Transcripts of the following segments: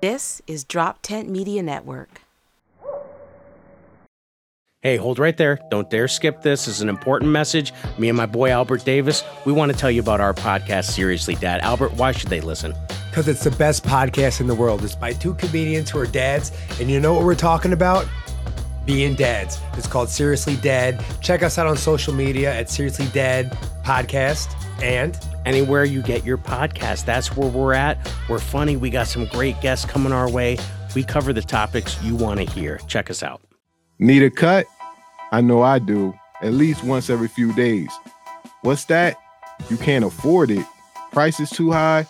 This is DropTent Media Network. Hey, hold right there. Don't dare skip this. This is an important message. Me and my boy Albert Davis, we want to tell you about our podcast, Seriously Dad. Albert, why should they listen? Because it's the best podcast in the world. It's by two comedians who are dads. And you know what we're talking about? Being dads. It's called Seriously Dad. Check us out on social media at Seriously Dad Podcast. And Anywhere you get your podcast, that's where we're at. We're funny. We got some great guests coming our way. We cover the topics you want to hear. Check us out. Need a cut? I know I do, at least once every few days. What's that? You can't afford it. Price is too high?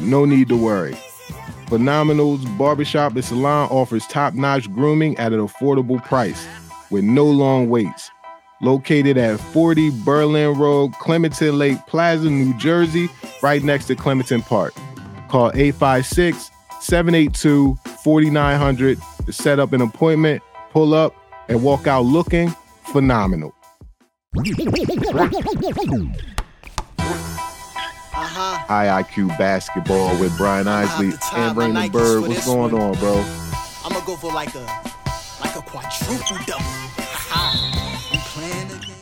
No need to worry. Phenomenal's Barbershop and Salon offers top notch grooming at an affordable price with no long waits. Located at 40 Berlin Road, Clementon Lake Plaza, New Jersey, right next to Clementon Park. Call 856 782 4900 to set up an appointment, pull up, and walk out looking phenomenal. Uh-huh. High IQ basketball with Brian Isley and Raymond Byrd. What's going on, bro? I'm gonna go for like a like a quadruple double.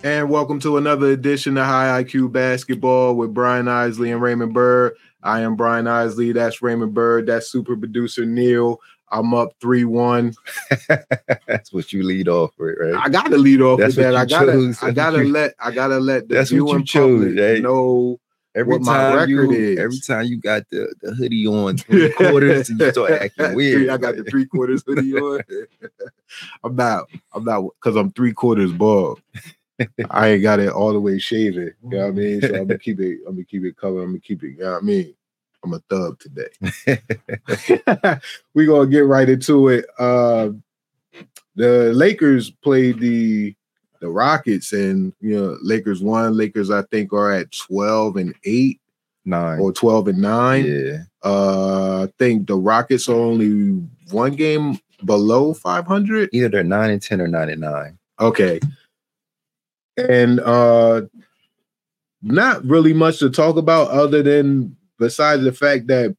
And welcome to another edition of High IQ Basketball with Brian Isley and Raymond Byrd. I am Brian Isley. That's Raymond Byrd. That's super producer Neil. I'm up 3 1. That's what you lead off with, right? I gotta lead off That's with what that. I gotta chose. I gotta you- let I gotta let the That's what you viewing chose, public right? know every what my time record you, is. every time you got the, the hoodie on three quarters, and you start acting weird. I got the three quarters hoodie on. I'm not. I'm not because I'm three quarters bald. I ain't got it all the way shaven. You know what I mean? So I'm gonna keep it. I'm gonna keep it covered. I'm gonna keep it. You know what I mean? I'm a thug today. we gonna get right into it. Uh, the Lakers played the the Rockets, and you know Lakers won. Lakers, I think, are at 12 and eight Nine. or 12 and nine. yeah. Uh, I think the Rockets are only one game below 500. Either they're nine and ten or nine and nine. Okay. And uh not really much to talk about other than besides the fact that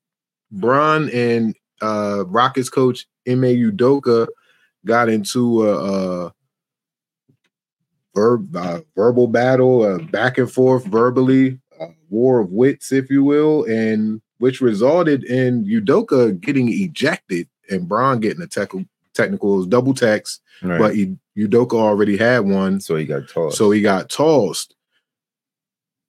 Bron and uh Rockets coach Ime Udoka got into a, a verb uh, verbal battle, a back and forth verbally, a war of wits, if you will, and which resulted in Udoka getting ejected and Bron getting a tech- technical double text, Right. but U- Udoka already had one, so he got tossed. so he got tossed.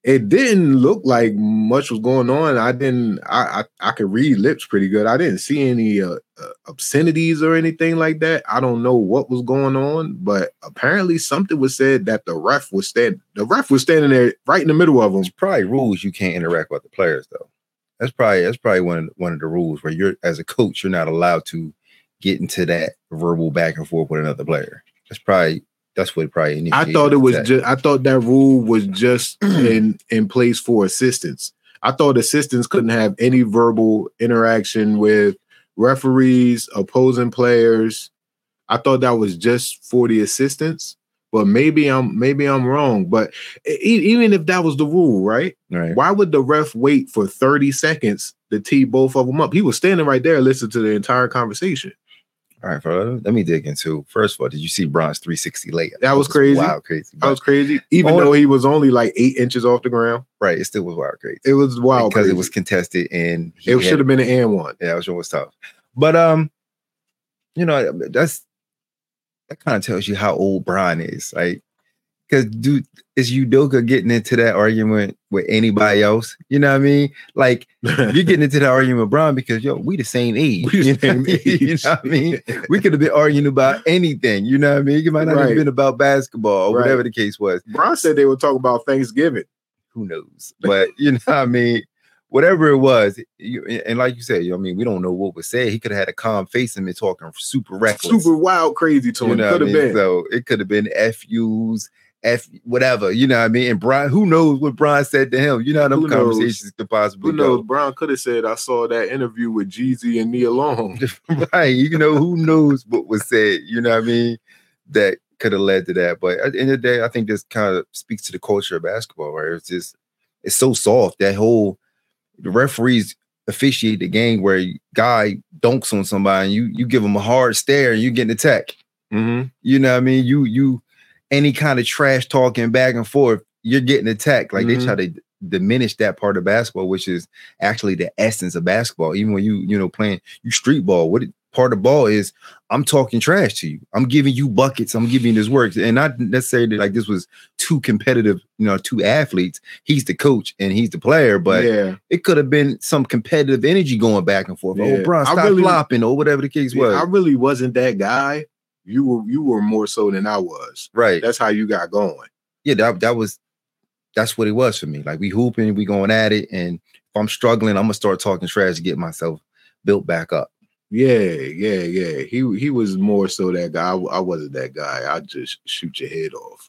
It didn't look like much was going on. I didn't. I I, I could read lips pretty good. I didn't see any uh, uh, obscenities or anything like that. I don't know what was going on, but apparently something was said that the ref was stand. The ref was standing there right in the middle of them. It's probably rules you can't interact with the players though. That's probably that's probably one of one of the rules where you're as a coach you're not allowed to get into that verbal back and forth with another player. That's probably that's what probably. I thought it was just. I thought that rule was just in in place for assistants. I thought assistants couldn't have any verbal interaction with referees, opposing players. I thought that was just for the assistants. But maybe I'm maybe I'm wrong. But e- even if that was the rule, right? right. Why would the ref wait for 30 seconds to tee both of them up? He was standing right there, listening to the entire conversation. All right, fella, let me dig into. First of all, did you see Bron's 360 layup? That was crazy. Wild, crazy. That was crazy. Even Oh, though he was only like eight inches off the ground, right. It still was wild, crazy. it was wild because crazy. it was contested and It should have been an and one. Yeah, it was was tough. But um, you know, that's that kind of tells you how old Bron is. Like, because dude, is Udoka getting into that argument with anybody else? You know what I mean? Like, you're getting into that argument with Bron because yo, we the same age. We you, know same what I mean? you know what I mean? We could have been arguing about anything. You know what I mean? It might not Right. have been about basketball or Right. whatever the case was. Bron said they were talking about Thanksgiving. Who knows? But you know what I mean? Whatever it was, you, and like you said, you know, I mean, we don't know what was said. He could have had a calm face and been talking super reckless. Super wild, crazy to you him. know Could what I have mean? been. So it could have been FUs, F whatever, you know what I mean? And Bron, who knows what Bron said to him? You know how them Who knows? conversations could possibly Who knows? go. Bron could have said, I saw that interview with Jeezy and Nia Long. right. You know, who knows what was said, you know what I mean? That could have led to that. But at the end of the day, I think this kind of speaks to the culture of basketball, right? It's just it's so soft. That whole the referees officiate the game where guy dunks on somebody and you you give him a hard stare and you get the tech. Mm-hmm. You know what I mean? You you any kind of trash talking back and forth, you're getting attacked. Like Mhm. they try to diminish that part of basketball, which is actually the essence of basketball. Even when you you know playing you street ball, what it, part of ball is I'm talking trash to you. I'm giving you buckets. I'm giving you this work, and not necessarily like this was two competitive, you know, two athletes. He's the coach and he's the player, but yeah, it could have been some competitive energy going back and forth. Yeah. Oh, bro, stop really- flopping or whatever the case Yeah, was. I really wasn't that guy. You were you were more so than I was. right. That's how you got going. yeah, that that was that's what it was for me. Like we hooping, we going at it, and if I'm struggling, I'm gonna start talking trash to get myself built back up. Yeah, yeah, yeah. He he was more so that guy. I, I wasn't that guy. I just shoot your head off.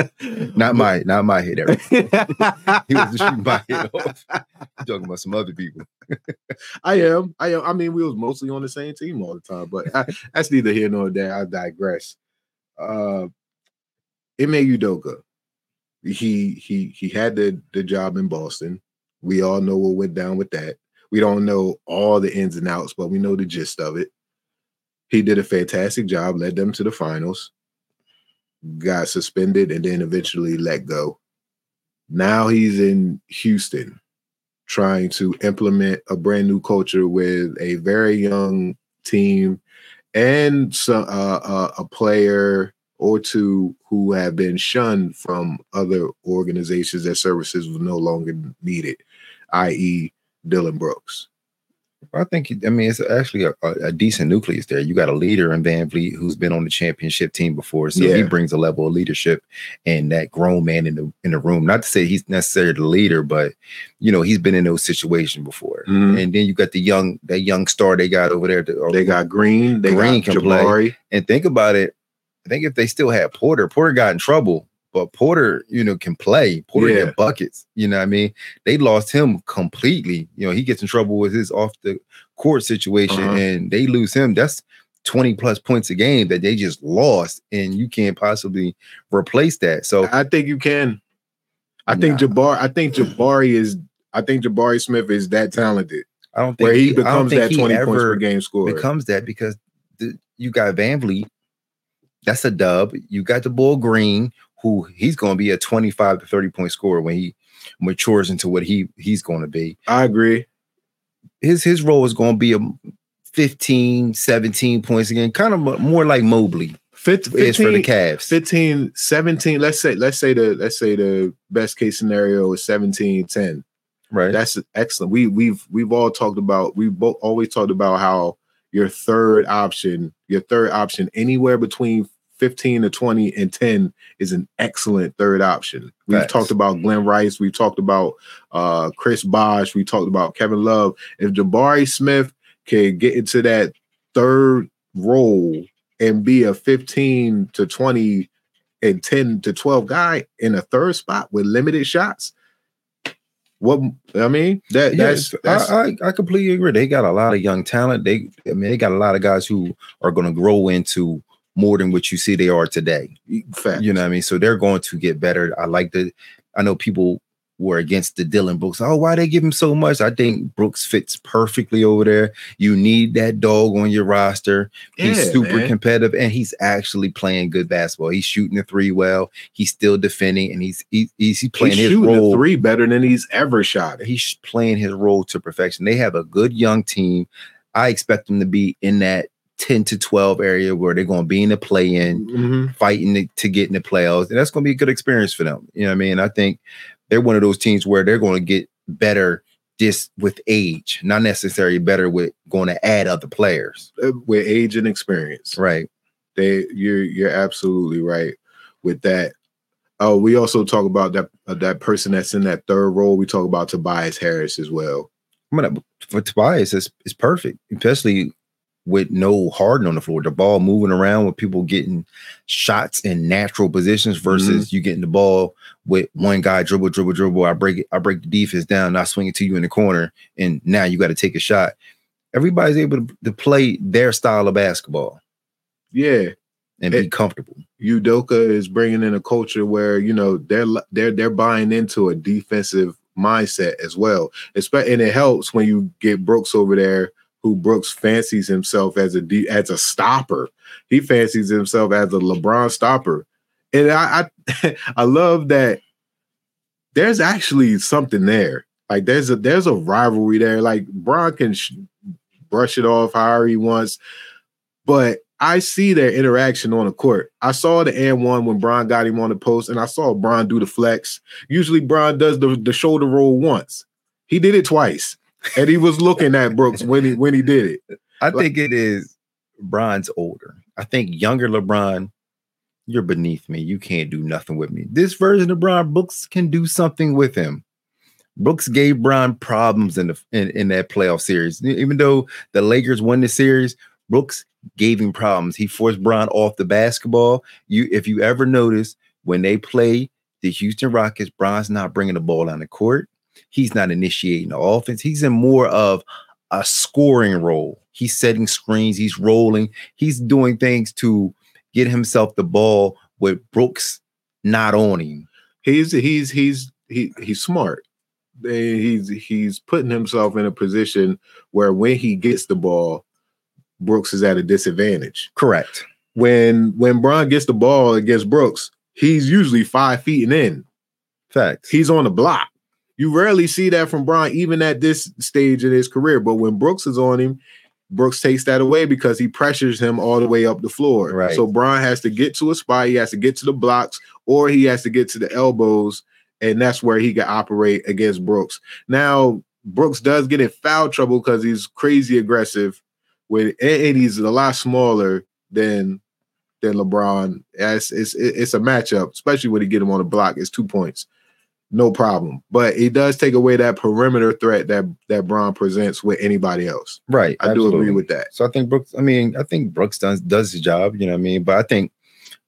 Not my, not my head. Eric. He was shooting my head off. Talking about some other people. I am. I am. I mean, we was mostly on the same team all the time, but I, that's neither here nor there. I digress. Uh Ime Udoka. He he he had the the job in Boston. We all know what went down with that. We don't know all the ins and outs, but we know the gist of it. He did a fantastic job, led them to the finals, got suspended, and then eventually let go. Now he's in Houston trying to implement a brand new culture with a very young team and so, uh, uh, a player or two who have been shunned from other organizations that services were no longer needed, i.e., Dillon Brooks. I think I mean it's actually a, a, decent nucleus there. You got a leader in VanVleet who's been on the championship team before, so he brings a level of leadership and that grown man in the in the room. Not to say he's necessarily the leader, but you know he's been in those situations before. Mhm. And then you got the young that young star they got over there. They got Green, they Green got can play. Jabari. and think about it. I think if they still had Porter, Porter got in trouble, but Porter, you know, can play. Porter Yeah. get buckets. You know what I mean? They lost him completely. You know, he gets in trouble with his off the court situation Uh-huh. and they lose him. That's 20 plus points a game that they just lost, and you can't possibly replace that. So I think you can. I think Jabari. I think Jabari is. I think Jabari Smith is that talented I don't think where he don't becomes that twenty points per game scorer. becomes that because the, you got VanVleet, that's a dub. You got the Bull Green, who he's going to be a 25 to 30 point scorer when he matures into what he he's going to be. I agree. His his role is going to be a 15, 17 points again, kind of more like Mobley Fif- is for the 15, Cavs. 15, 17. Let's say let's say the let's say the best case scenario is 17, 10. right. That's excellent. We we've we've all talked about we've both always talked about how your third option, your third option anywhere between 15 to 20 and 10 is an excellent third option. We've Facts. talked about Glen Rice, we've talked about uh Chris Bosh, we talked about Kevin Love. If Jabari Smith can get into that third role and be a 15 to 20 and 10 to 12 guy in a third spot with limited shots. What I mean, that Yes, that's, that's I, I I completely agree. They got a lot of young talent. They I mean they got a lot of guys who are going to grow into more than what you see they are today. fact. You know what I mean? So they're going to get better. I like the I know people were against the Dillon Brooks. Oh, why they give him so much? I think Brooks fits perfectly over there. You need that dog on your roster. He's Yeah, super man. competitive and he's actually playing good basketball. He's shooting the three well. He's still defending and he's he, he's, he's playing He's his shooting role three better than he's ever shot. he's playing his role to perfection. They have a good young team. I expect them to be in that 10 to 12 area where they're going to be in the play in, Mhm. fighting to, to get in the playoffs. And that's going to be a good experience for them. You know what I mean? I think they're one of those teams where they're going to get better just with age, not necessarily better with going to add other players. Uh, With age and experience, Right. they you're you're absolutely right with that. Oh, we also talk about that uh, that person that's in that third role. We talk about Tobias Harris as well. I mean, for Tobias, it's, it's perfect, especially with no Harden on the floor. The ball moving around with people getting shots in natural positions versus mm-hmm. you getting the ball with one guy dribble, dribble, dribble. I break it, I break the defense down, I swing it to you in the corner, and now you got to take a shot. Everybody's able to, to play their style of basketball Yeah, and be It- comfortable. Udoka is bringing in a culture where you know they're they're they're buying into a defensive mindset as well. And it helps when you get Brooks over there, who Brooks fancies himself as a as a stopper. He fancies himself as a LeBron stopper, and I I, I love that. There's actually something there. Like there's a there's a rivalry there. Like Bron can sh- brush it off however he wants, but I see their interaction on the court. I saw the and one when Bron got him on the post, and I saw Bron do the flex. Usually, Bron does the, the shoulder roll once. He did it twice, and he was looking at Brooks when he when he did it. I think it is Bron's older. I think younger LeBron, you're beneath me. You can't do nothing with me. This version of Bron, Brooks can do something with him. Brooks gave Bron problems in the in, in that playoff series. Even though the Lakers won the series, Brooks gave him problems. He forced Bron off the basketball. You, if you ever notice, when they play the Houston Rockets, Bron's not bringing the ball on the court. He's not initiating the offense. He's in more of a scoring role. He's setting screens. He's rolling. He's doing things to get himself the ball with Brooks not on him. He's he's he's he he's smart. He's he's putting himself in a position where when he gets the ball, Brooks is at a disadvantage. Correct. When when Bron gets the ball against Brooks, he's usually five feet and in. Facts. He's on the block. You rarely see that from Bron, even at this stage in his career. But when Brooks is on him, Brooks takes that away because he pressures him all the way up the floor. Right. So Bron has to get to a spot, he has to get to the blocks, or he has to get to the elbows, and that's where he can operate against Brooks. Now, Brooks does get in foul trouble because he's crazy aggressive with and and he's a lot smaller than than LeBron. It's, it's it's a matchup, especially when he get him on the block. It's two points, no problem. But it does take away that perimeter threat that that Bron presents with anybody else. Right. I do agree with that. So I think Brooks, I mean, I think Brooks does does his job, you know what I mean? But I think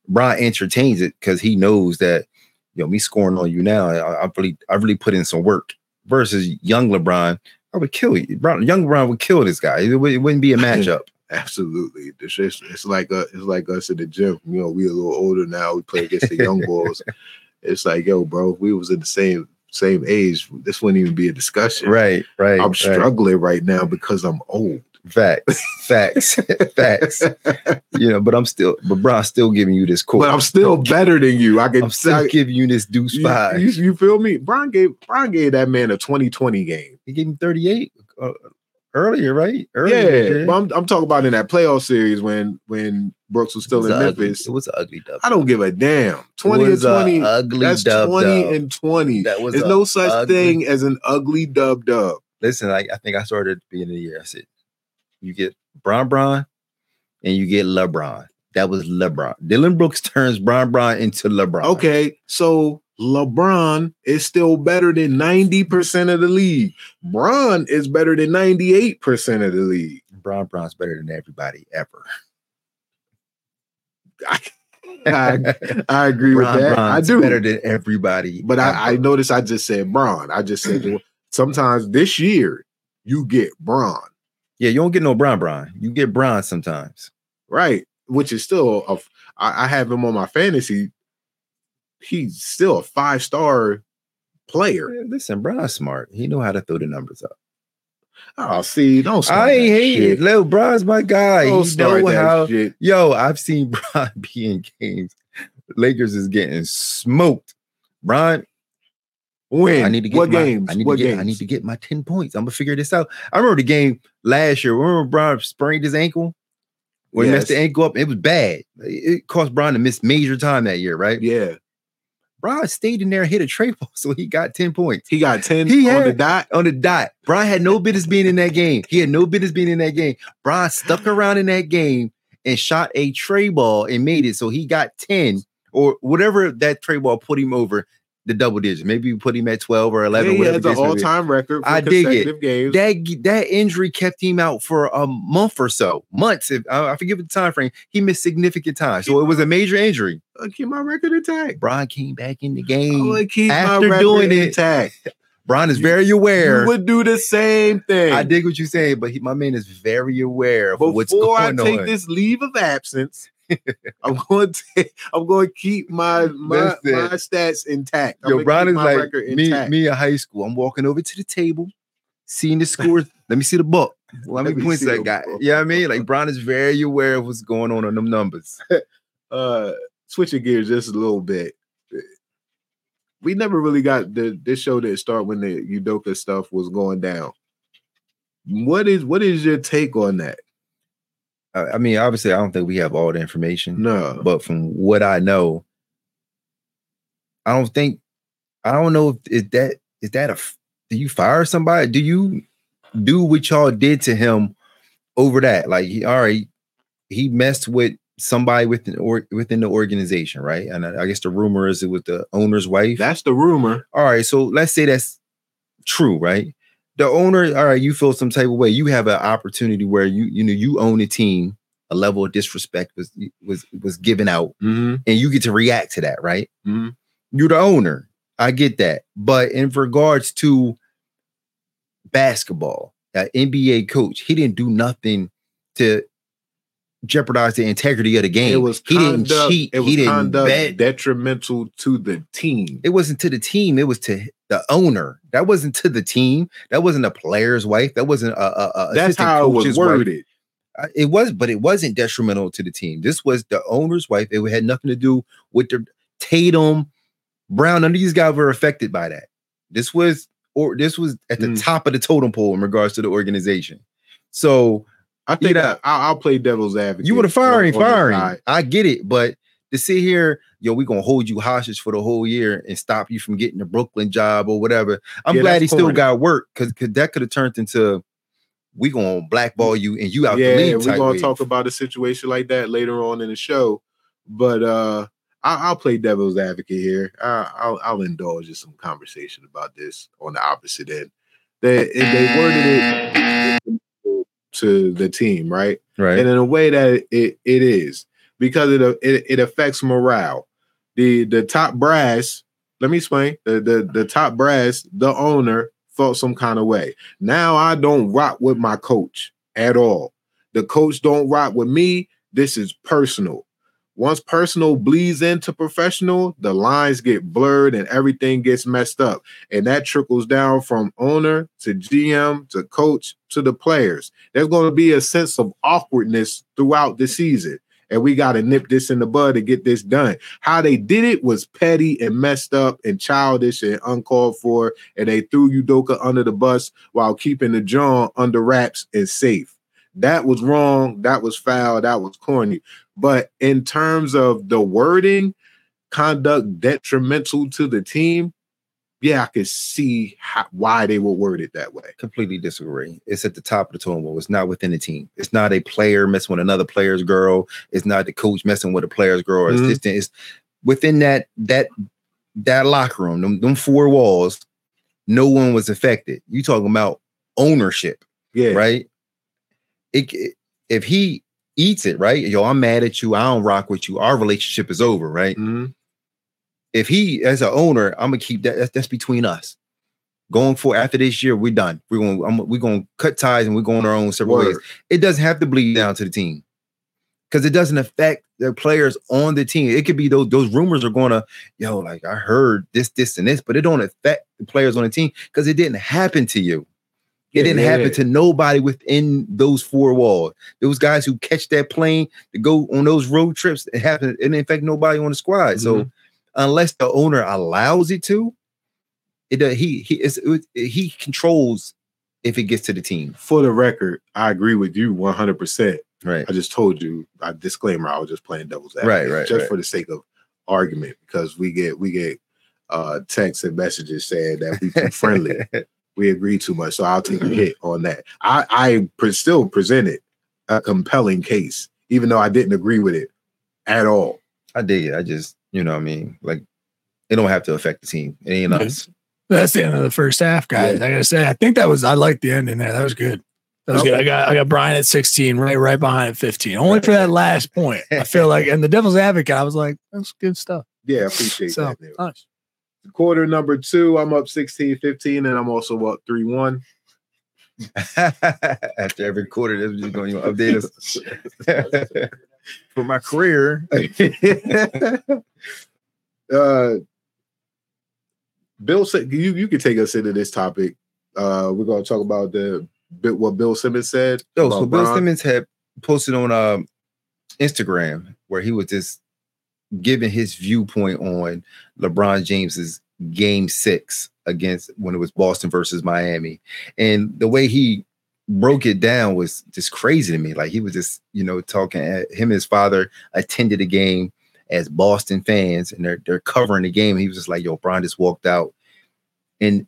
Bron entertains it because he knows that you know me scoring on you now, I, I really I really put in some work versus young LeBron. I would kill you. Bron, young LeBron would kill this guy. It, it wouldn't be a matchup. Absolutely, it's, it's like uh, it's like us at the gym. You know, we a little older now. We play against the young boys. It's like, yo, bro, if we was at the same same age. This wouldn't even be a discussion. right, right. I'm struggling right now because I'm old. Facts, facts, facts. You know, but I'm still, but Bron's still giving you this court. But I'm still better than you. I can I'm still I- giving you this deuce you, five. you, you feel me? Bron gave Bron gave that man a 2020 game. He gave him 38 uh, earlier, right? Earlier, yeah, but I'm, I'm talking about in that playoff series when when Brooks was still was in a ugly- Memphis. it was an ugly dub. I don't give a damn. 20 It and was a 20. ugly That's dub 20 dub. and 20. That was There's no such ugly- thing as an ugly dub dub. Listen, I, I think I started at the beginning of the year. I said, you get Bron Bron and you get LeBron. That was LeBron. Dillon Brooks turns Bron Bron into LeBron. Okay, so LeBron is still better than 90% of the league. Bron is better than 98% of the league. Bron Bron's better than everybody ever. I, I agree with that. Bron's I do. better than everybody. But I, I noticed I just said Bron. I just said sometimes this year you get Bron, Yeah, you don't get no Bron Bron. You get Bron sometimes. right? Which is still a. I, I have him on my fantasy. He's still a five star player. Listen, Bron's smart. He know how to throw the numbers up. Oh, see, don't I ain't hate shit. it. Little Bron's my guy. Don't He know how. shit. Yo, I've seen Bron be in games. Lakers is getting smoked. Bron, When? I need to get what my, games? I need what to get. games? I need to get my ten points. I'm gonna figure this out. I remember the game last year. Remember Bron sprained his ankle. When he messed the ankle up, it was bad. It cost Bron to miss major time that year, right? Yeah, Bron stayed in there, and hit a trade ball, so he got ten points he got ten He on the had- dot. on the dot. Bron had no business being in that game. He had no business being in that game. Bron stuck around in that game and shot a trey ball and made it. So he got 10 or whatever that trey ball put him over the double digits. Maybe we put him at 12 or 11. Yeah, he has the an all time record for I dig it. games. That, that injury kept him out for a month or so, months. If I I forget the time frame, he missed significant time. So it was a major injury. I keep my record intact. Bron came back in the game. after my doing it, intact. Bron is very aware. You would do the same thing. I dig what you're saying, but he, my man is very aware of what's going on. Before I take on. this leave of absence, I'm going to I'm going to keep my my, my stats intact. I'm Yo, Bron is like me. Me in high school. I'm walking over to the table, seeing the scores. Let me see the book. Let, Let me points see that guy. book. Yeah, you know I mean, like Bron is very aware of what's going on on them numbers. uh switching gears just a little bit. We never really got the this show didn't start when the Udoka stuff was going down. What is what is your take on that? I, mean, obviously, I don't think we have all the information, No. but from what I know, I don't think I don't know if is that is that a do you fire somebody? Do you do what y'all did to him over that? Like, he, all right, he messed with somebody within or within the organization, right? And I, I guess the rumor is it was the owner's wife. That's the rumor. all right, so let's say that's true, right? The owner, all right, you feel some type of way. You have an opportunity where you you know you own a team. A level of disrespect was was was given out, Mm-hmm. and you get to react to that, right? Mhm. You're the owner. I get that, but in regards to basketball, an NBA coach, he didn't do nothing to jeopardize the integrity of the game. It was he conduct, didn't cheat. It was he didn't conduct bet. detrimental to the team. It wasn't to the team. It was to the owner. That wasn't to the team. That wasn't a player's wife. That wasn't a, a, a That's how it was coach's wife. worded. Uh, It was, but it wasn't detrimental to the team. This was the owner's wife. It had nothing to do with the Tatum, Brown. None of these guys were affected by that. This was, or this was at the Mm. top of the totem pole in regards to the organization. So I think know- that I'll, I'll play devil's advocate. you would have firing, on- on this firing. I get it, but to sit here, yo, we gonna hold you hostage for the whole year and stop you from getting a Brooklyn job or whatever. I'm Yeah, glad he still got work because that could have turned into we gonna blackball you and you out yeah, the league. we're gonna talk about a situation like that later on in the show. But uh I, I'll play devil's advocate here. I, I'll I'll indulge in some conversation about this on the opposite end. They they worded it to the team, right? right. and in a way that it, it is because it, it it affects morale. The the top brass, let me explain. The, the the top brass, the owner felt some kind of way. Now I don't rock with my coach at all. The coach don't rock with me. This is personal. Once personal bleeds into professional, the lines get blurred and everything gets messed up. And that trickles down from owner to GM to coach to the players there's going to be a sense of awkwardness throughout the season. And we got to nip this in the bud to get this done. How they did it was petty and messed up and childish and uncalled for. And they threw Udoka under the bus while keeping the John under wraps and safe. That was wrong. That was foul. That was corny. But in terms of the wording, conduct detrimental to the team, yeah, I could see how, why they would word it that way. completely disagree. It's at the top of the pole. It's not within the team. It's not a player messing with another player's girl. It's not the coach messing with a player's girl or Mhm. assistant. It's within that that that locker room, them, them four walls. No one was affected. You talking about ownership, Yeah. right? It, it- if he eats it, right? Yo, I'm mad at you. I don't rock with you. Our relationship is over, right? Mhm. if he as an owner, I'm gonna keep that. That's, that's between us. Going for after this year, we're done. We're gonna I'm, we're gonna cut ties and we're going our own separate ways. It doesn't have to bleed down to the team because it doesn't affect the players on the team. It could be those those rumors are gonna yo like I heard this this and this, but it don't affect the players on the team because it didn't happen to you. It didn't yeah, happen to nobody within those four walls. Those guys who catch that plane to go on those road trips, it happened. It didn't affect nobody on the squad. So Mm-hmm. unless the owner allows it to, it uh, he he is he controls if it gets to the team. For the record, I agree with you 100%. Right. I just told you, a disclaimer, I was just playing devil's advocate. Right, right, Just right. for the sake of argument, because we get we get uh texts and messages saying that we too friendly. we agree too much. So I'll take a mm-hmm. hit on that. I, I pre- still presented a compelling case, even though I didn't agree with it at all. I dig it. I just you know what I mean like it don't have to affect the team. It ain't us. That's the end of the first half, guys. I gotta say, I think that was I liked the ending there. That was good. That was good. I got I got Brian at 16, right, right behind at 15. Only for that last point. I feel like, and the devil's advocate, I was like, that's good stuff. Yeah, I appreciate So that. Nice. Quarter number two, I'm up 16 15, and I'm also up 3 1. After every quarter, that's what you're going to update us. for my career. uh, Bill said you you can take us into this topic. Uh, we're gonna talk about the bit what Bill Simmons said. Yo, about so Bill Bron. Simmons had posted on um Instagram where he was just giving his viewpoint on LeBron James's game six against when it was Boston versus Miami. And the way he broke it down was just crazy to me. Like he was just, you know, talking at him and his father attended the game as Boston fans and they're they're covering the game. He was just like, yo, Bron just walked out and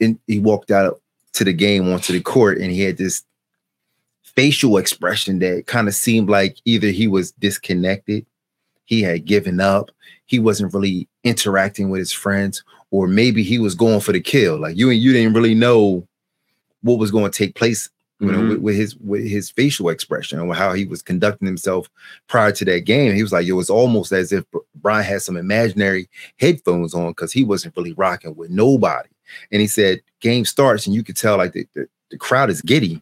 and he walked out to the game onto the court and he had this facial expression that kind of seemed like either he was disconnected, he had given up, he wasn't really interacting with his friends, or maybe he was going for the kill. Like you and you didn't really know what was going to take place, you know, Mhm. with, with his with his facial expression and how he was conducting himself prior to that game. He was like, it was almost as if Bron had some imaginary headphones on because he wasn't really rocking with nobody. And he said, game starts, and you could tell like the, the, the crowd is giddy.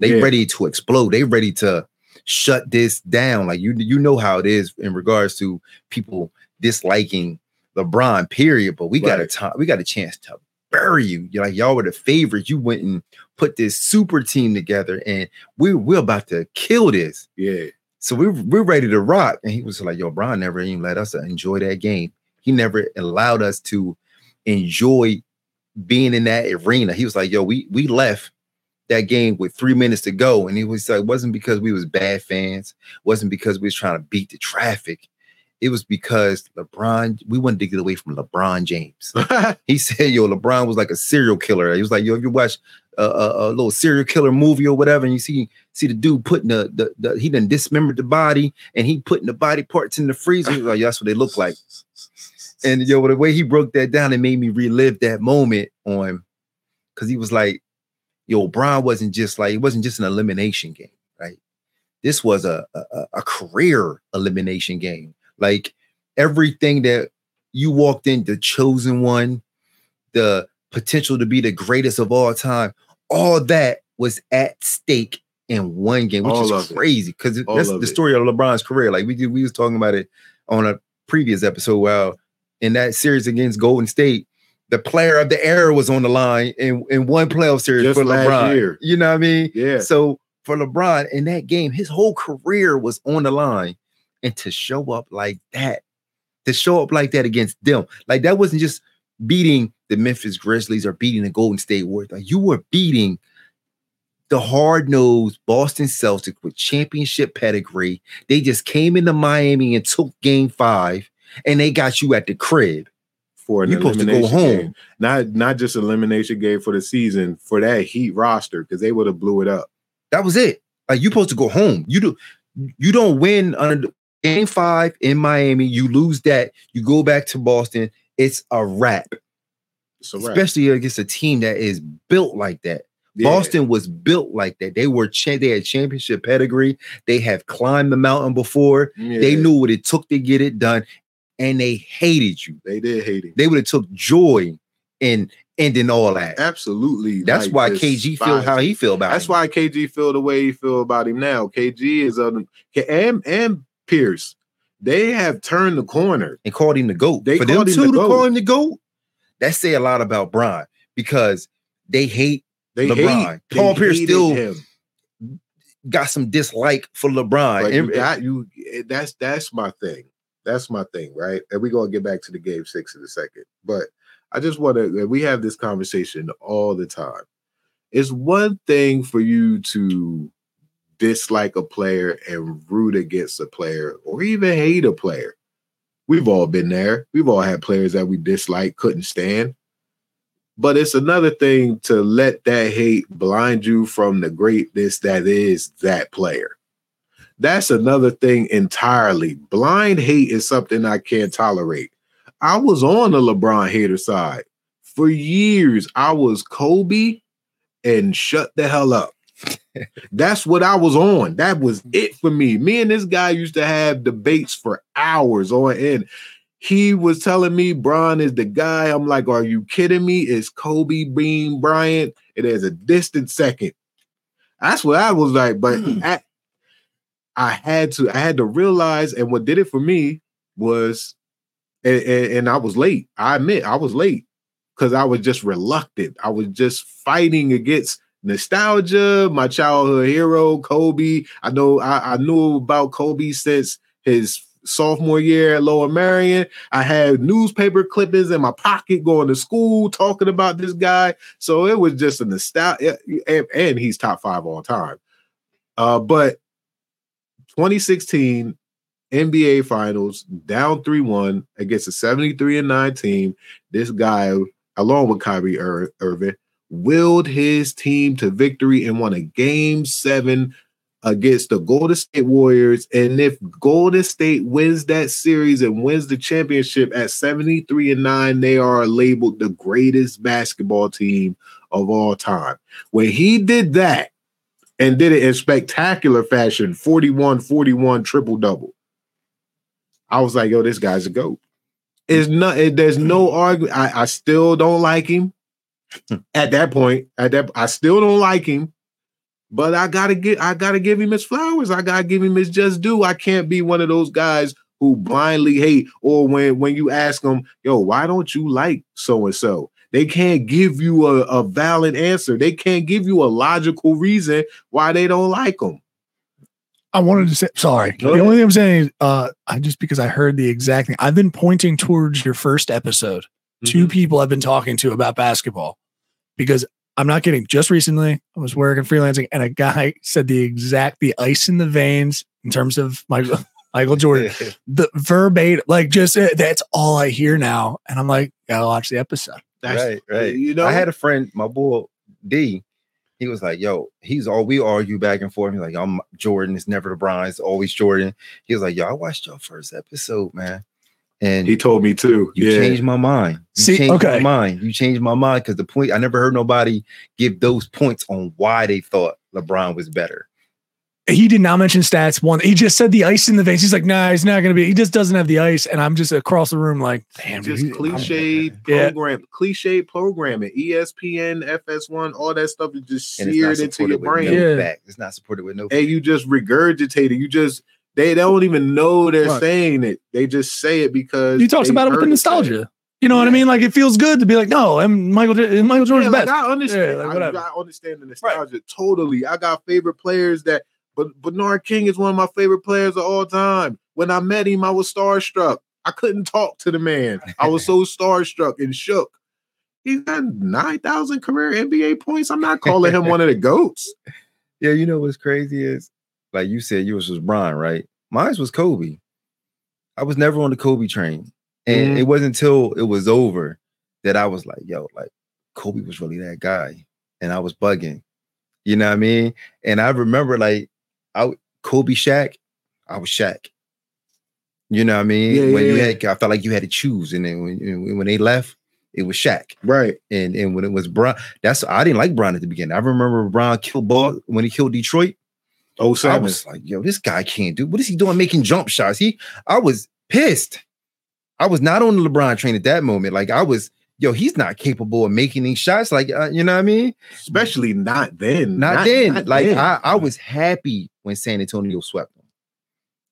They Yeah. ready to explode. They ready to shut this down. Like you, you know how it is in regards to people disliking LeBron. Period. But we got a time. We got a chance to bury you. You're like y'all were the favorites. You went and put this super team together, and we we're about to kill this. Yeah, So we we're ready to rock. And he was like, "Yo, Bron never even let us enjoy that game. He never allowed us to enjoy being in that arena." He was like, "Yo, we we left that game with three minutes to go, and he was like, it wasn't because we was bad fans, wasn't because we was trying to beat the traffic." It was because LeBron, we wanted to get away from LeBron James. He said, "Yo, LeBron was like a serial killer." He was like, "Yo, if you watch a, a, a little serial killer movie or whatever, and you see see the dude putting the, the the he done dismembered the body, and he putting the body parts in the freezer. He was like, that's what they look like." And yo, the way he broke that down, it made me relive that moment on, because he was like, "Yo, Bron wasn't just like it wasn't just an elimination game, right? This was a a, a career elimination game. Like everything that you walked in, the chosen one, the potential to be the greatest of all time, all that was at stake in one game, which All is crazy because that's the it. story of LeBron's career. Like we did, we was talking about it on a previous episode. Well, in that series against Golden State, the player of the era was on the line in, in one playoff series Just for last LeBron. year. You know what I mean? yeah. So for LeBron in that game, his whole career was on the line. And to show up like that, to show up like that against them, like that wasn't just beating the Memphis Grizzlies or beating the Golden State Warriors. Like you were beating the hard-nosed Boston Celtics with championship pedigree. They just came into Miami and took game five, and they got you at the crib. For an You supposed to go home. game. Not not just elimination game for the season for that Heat roster because they would have blew it up. That was it. Like you supposed to go home. You do you don't win under game five in Miami. You lose that. You go back to Boston. It's a wrap. So right. Especially against a team that is built like that. Yeah. Boston was built like that. They were cha- they had championship pedigree. They have climbed the mountain before. They knew what it took to get it done, and they hated you. they did hate him. They would have took joy in ending all that. Absolutely. That's like, why KG feel how he feel about That's him. why KG feel the way he feel about him now. KG is on and and Pierce. They have turned the corner. and called him the goat. They For them two the to GOAT. call him the goat, that say a lot about Bron because they hate They LeBron. hate Paul Pierce still- him. got some dislike for LeBron. And- you got you. eh, That's that's my thing. That's my thing, right? And we're gonna get back to the game six in a second. But I just want to. We have this conversation all the time. It's one thing for you to dislike a player and root against a player, or even hate a player. We've all been there. We've all had players that we dislike, couldn't stand. But it's another thing to let that hate blind you from the greatness that is that player. That's another thing entirely. Blind hate is something I can't tolerate. I was on the LeBron hater side for years. I was Kobe and shut the hell up. That's what I was on. That was mm. it for me. Me and this guy used to have debates for hours on end. He was telling me Bron is the guy. I'm like, are you kidding me? It's Kobe Bean Bryant. It is a distant second. That's what I was like. But mm. I, I had to, I had to realize, and what did it for me was, and, and, and I was late. I admit I was late because I was just reluctant. I was just fighting against nostalgia, my childhood hero, Kobe. I know I, I knew about Kobe since his sophomore year at Lower Merion. I had newspaper clippings in my pocket going to school talking about this guy. So it was just a nostalgia, and, and he's top five all time. Uh, but 2016 NBA Finals down 3 1 against a 73 and 9 team. This guy, along with Kyrie Ir- Irving, willed his team to victory and won a game seven against the Golden State Warriors. And if Golden State wins that series and wins the championship at 73 and 9, they are labeled the greatest basketball team of all time. When he did that and did it in spectacular fashion 41 41 triple double, I was like, yo, this guy's a GOAT. It's not, it- there's no argument. I, I still don't like him at that point. At that, I still don't like him. But I gotta get, I gotta give him his flowers. I gotta give him his just due. I can't be one of those guys who blindly hate, or when when you ask them, "Yo, why don't you like so and so?" They can't give you a, a valid answer. They can't give you a logical reason why they don't like them. I wanted to say sorry. Go the ahead. only thing I'm saying is uh I just because I heard the exact thing. I've been pointing towards your first episode. Two Mhm. people I've been talking to about basketball because I'm not kidding. Just recently, I was working freelancing, and a guy said the exact the ice in the veins in terms of Michael Michael Jordan. the verbatim, like just uh, that's all I hear now, and I'm like, gotta watch the episode. That's, right, right. You know, I had a friend, my boy D. He was like, "Yo, he's all we argue back and forth." He's like, "I'm Jordan. It's never LeBron. It's always Jordan." He was like, "Yo, I watched your first episode, man, and he told me too. you yeah. changed my mind. You See, changed okay. my mind. You changed my mind because the point I never heard nobody give those points on why they thought LeBron was better. He did not mention stats. One, he just said the ice in the veins. He's like, nah, he's not gonna be. He just doesn't have the ice, and I'm just across the room like, damn, just dude, cliche Yeah. cliche programming, ESPN, FS1, all that stuff is just And it's not seared into supported your with brain. no Yeah. facts. It's not supported with no. and you just regurgitate it. You just they don't even know they're Right. saying it. They just say it because He talks about it with the heard say nostalgia. You know what I mean? Like it feels good to be like, no, I'm Michael. J- Michael Yeah, Jordan's like, best. I understand. Yeah, like, I. I understand the nostalgia totally. I got favorite players that, but Bernard King is one of my favorite players of all time. When I met him, I was starstruck. I couldn't talk to the man. I was so starstruck and shook. He's got nine thousand career NBA points. I'm not calling him one of the goats. Yeah, you know what's crazy is like you said, yours was Bron, right? Mine was Kobe. I was never on the Kobe train. And Mhm. it wasn't until it was over that I was like, yo, like Kobe was really that guy. And I was bugging. You know what I mean? And I remember like I Kobe Shaq, I was Shaq. You know what I mean? Yeah, when yeah, you yeah. had I felt like you had to choose. And then when, when they left, it was Shaq. Right. And and when it was Bron, that's I didn't like Bron at the beginning. I remember Bron killed ball when he killed Detroit. Oh, so I was like, yo, this guy can't do. What is he doing making jump shots? He I was pissed. I was not on the LeBron train at that moment. Like I was, yo, he's not capable of making these shots. Like, uh, you know what I mean? Especially not then. Not, then. not like then. I, I was happy when San Antonio swept him.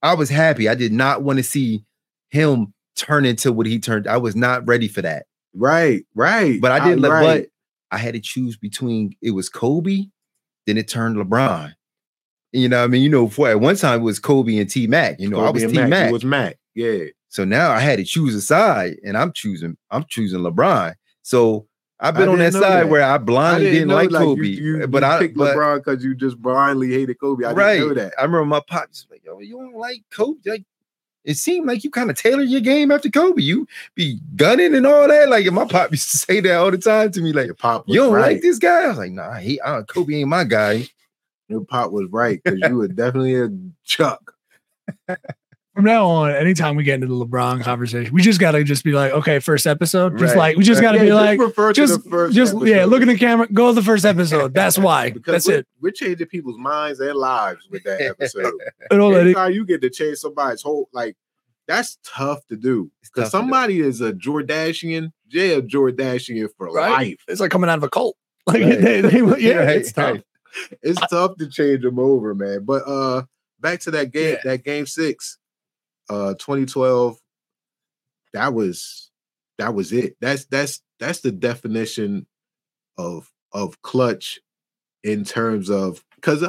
I was happy. I did not want to see him turn into what he turned. I was not ready for that. right, right. But I did. let right. But I had to choose between it was Kobe, then it turned LeBron. You know, what I mean, you know, for at one time it was Kobe and T Mac. You know, I was T. Mac. It was Mac. Yeah. So now I had to choose a side, and I'm choosing. I'm choosing LeBron. So I've been on that side that. where I blindly didn't, like, you- Kobe, You, but you I picked but, LeBron because you just blindly hated Kobe. I right. didn't know that. I remember my pops like, "Yo, you don't like Kobe?" Like, it seemed like you kind of tailored your game after Kobe. You be gunning and all that. Like, and my pop used to say that all the time to me. Like, Your pop you don't right. like this guy? I was like, Nah, he uh, Kobe ain't my guy. Your pop was right because you were definitely a Chuck. From now on, anytime we get into the LeBron conversation, we just gotta just be like, okay, first episode. Just Right. like we just gotta Yeah, be like, refer to just, the first just yeah, look at the camera, go to the first episode. That's why. because That's we're, it. We're changing people's minds and lives with that episode. And all that- Anytime you get to change somebody's whole like that's tough to do. Because to do. somebody is a Jordashian, a Jordashian for Right. life. It's like coming out of a cult. Like Right. they, they, yeah, it's tough. It's tough to change them over, man. But uh back to that game, that game six, uh, 2012. That was that was it. That's that's that's the definition of of clutch in terms of because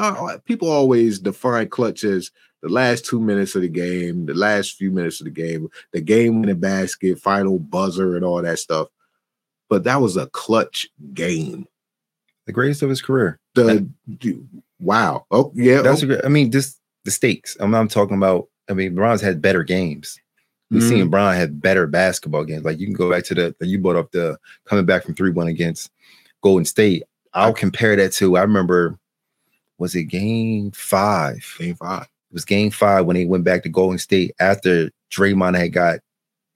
people always define clutch as the last two minutes of the game, the last few minutes of the game, the game winning basket, final buzzer, and all that stuff. But that was a clutch game. The greatest of his career. The wow. Oh yeah. That's oh, a I mean, just the stakes. I'm, I'm talking about. I mean, Bron's had better games. We've Mhm. seen Bron have better basketball games. Like you can go back to the you brought up the coming back from three one against Golden State. I'll compare that to I remember was it game five? game five. It was game five when they went back to Golden State after Draymond had got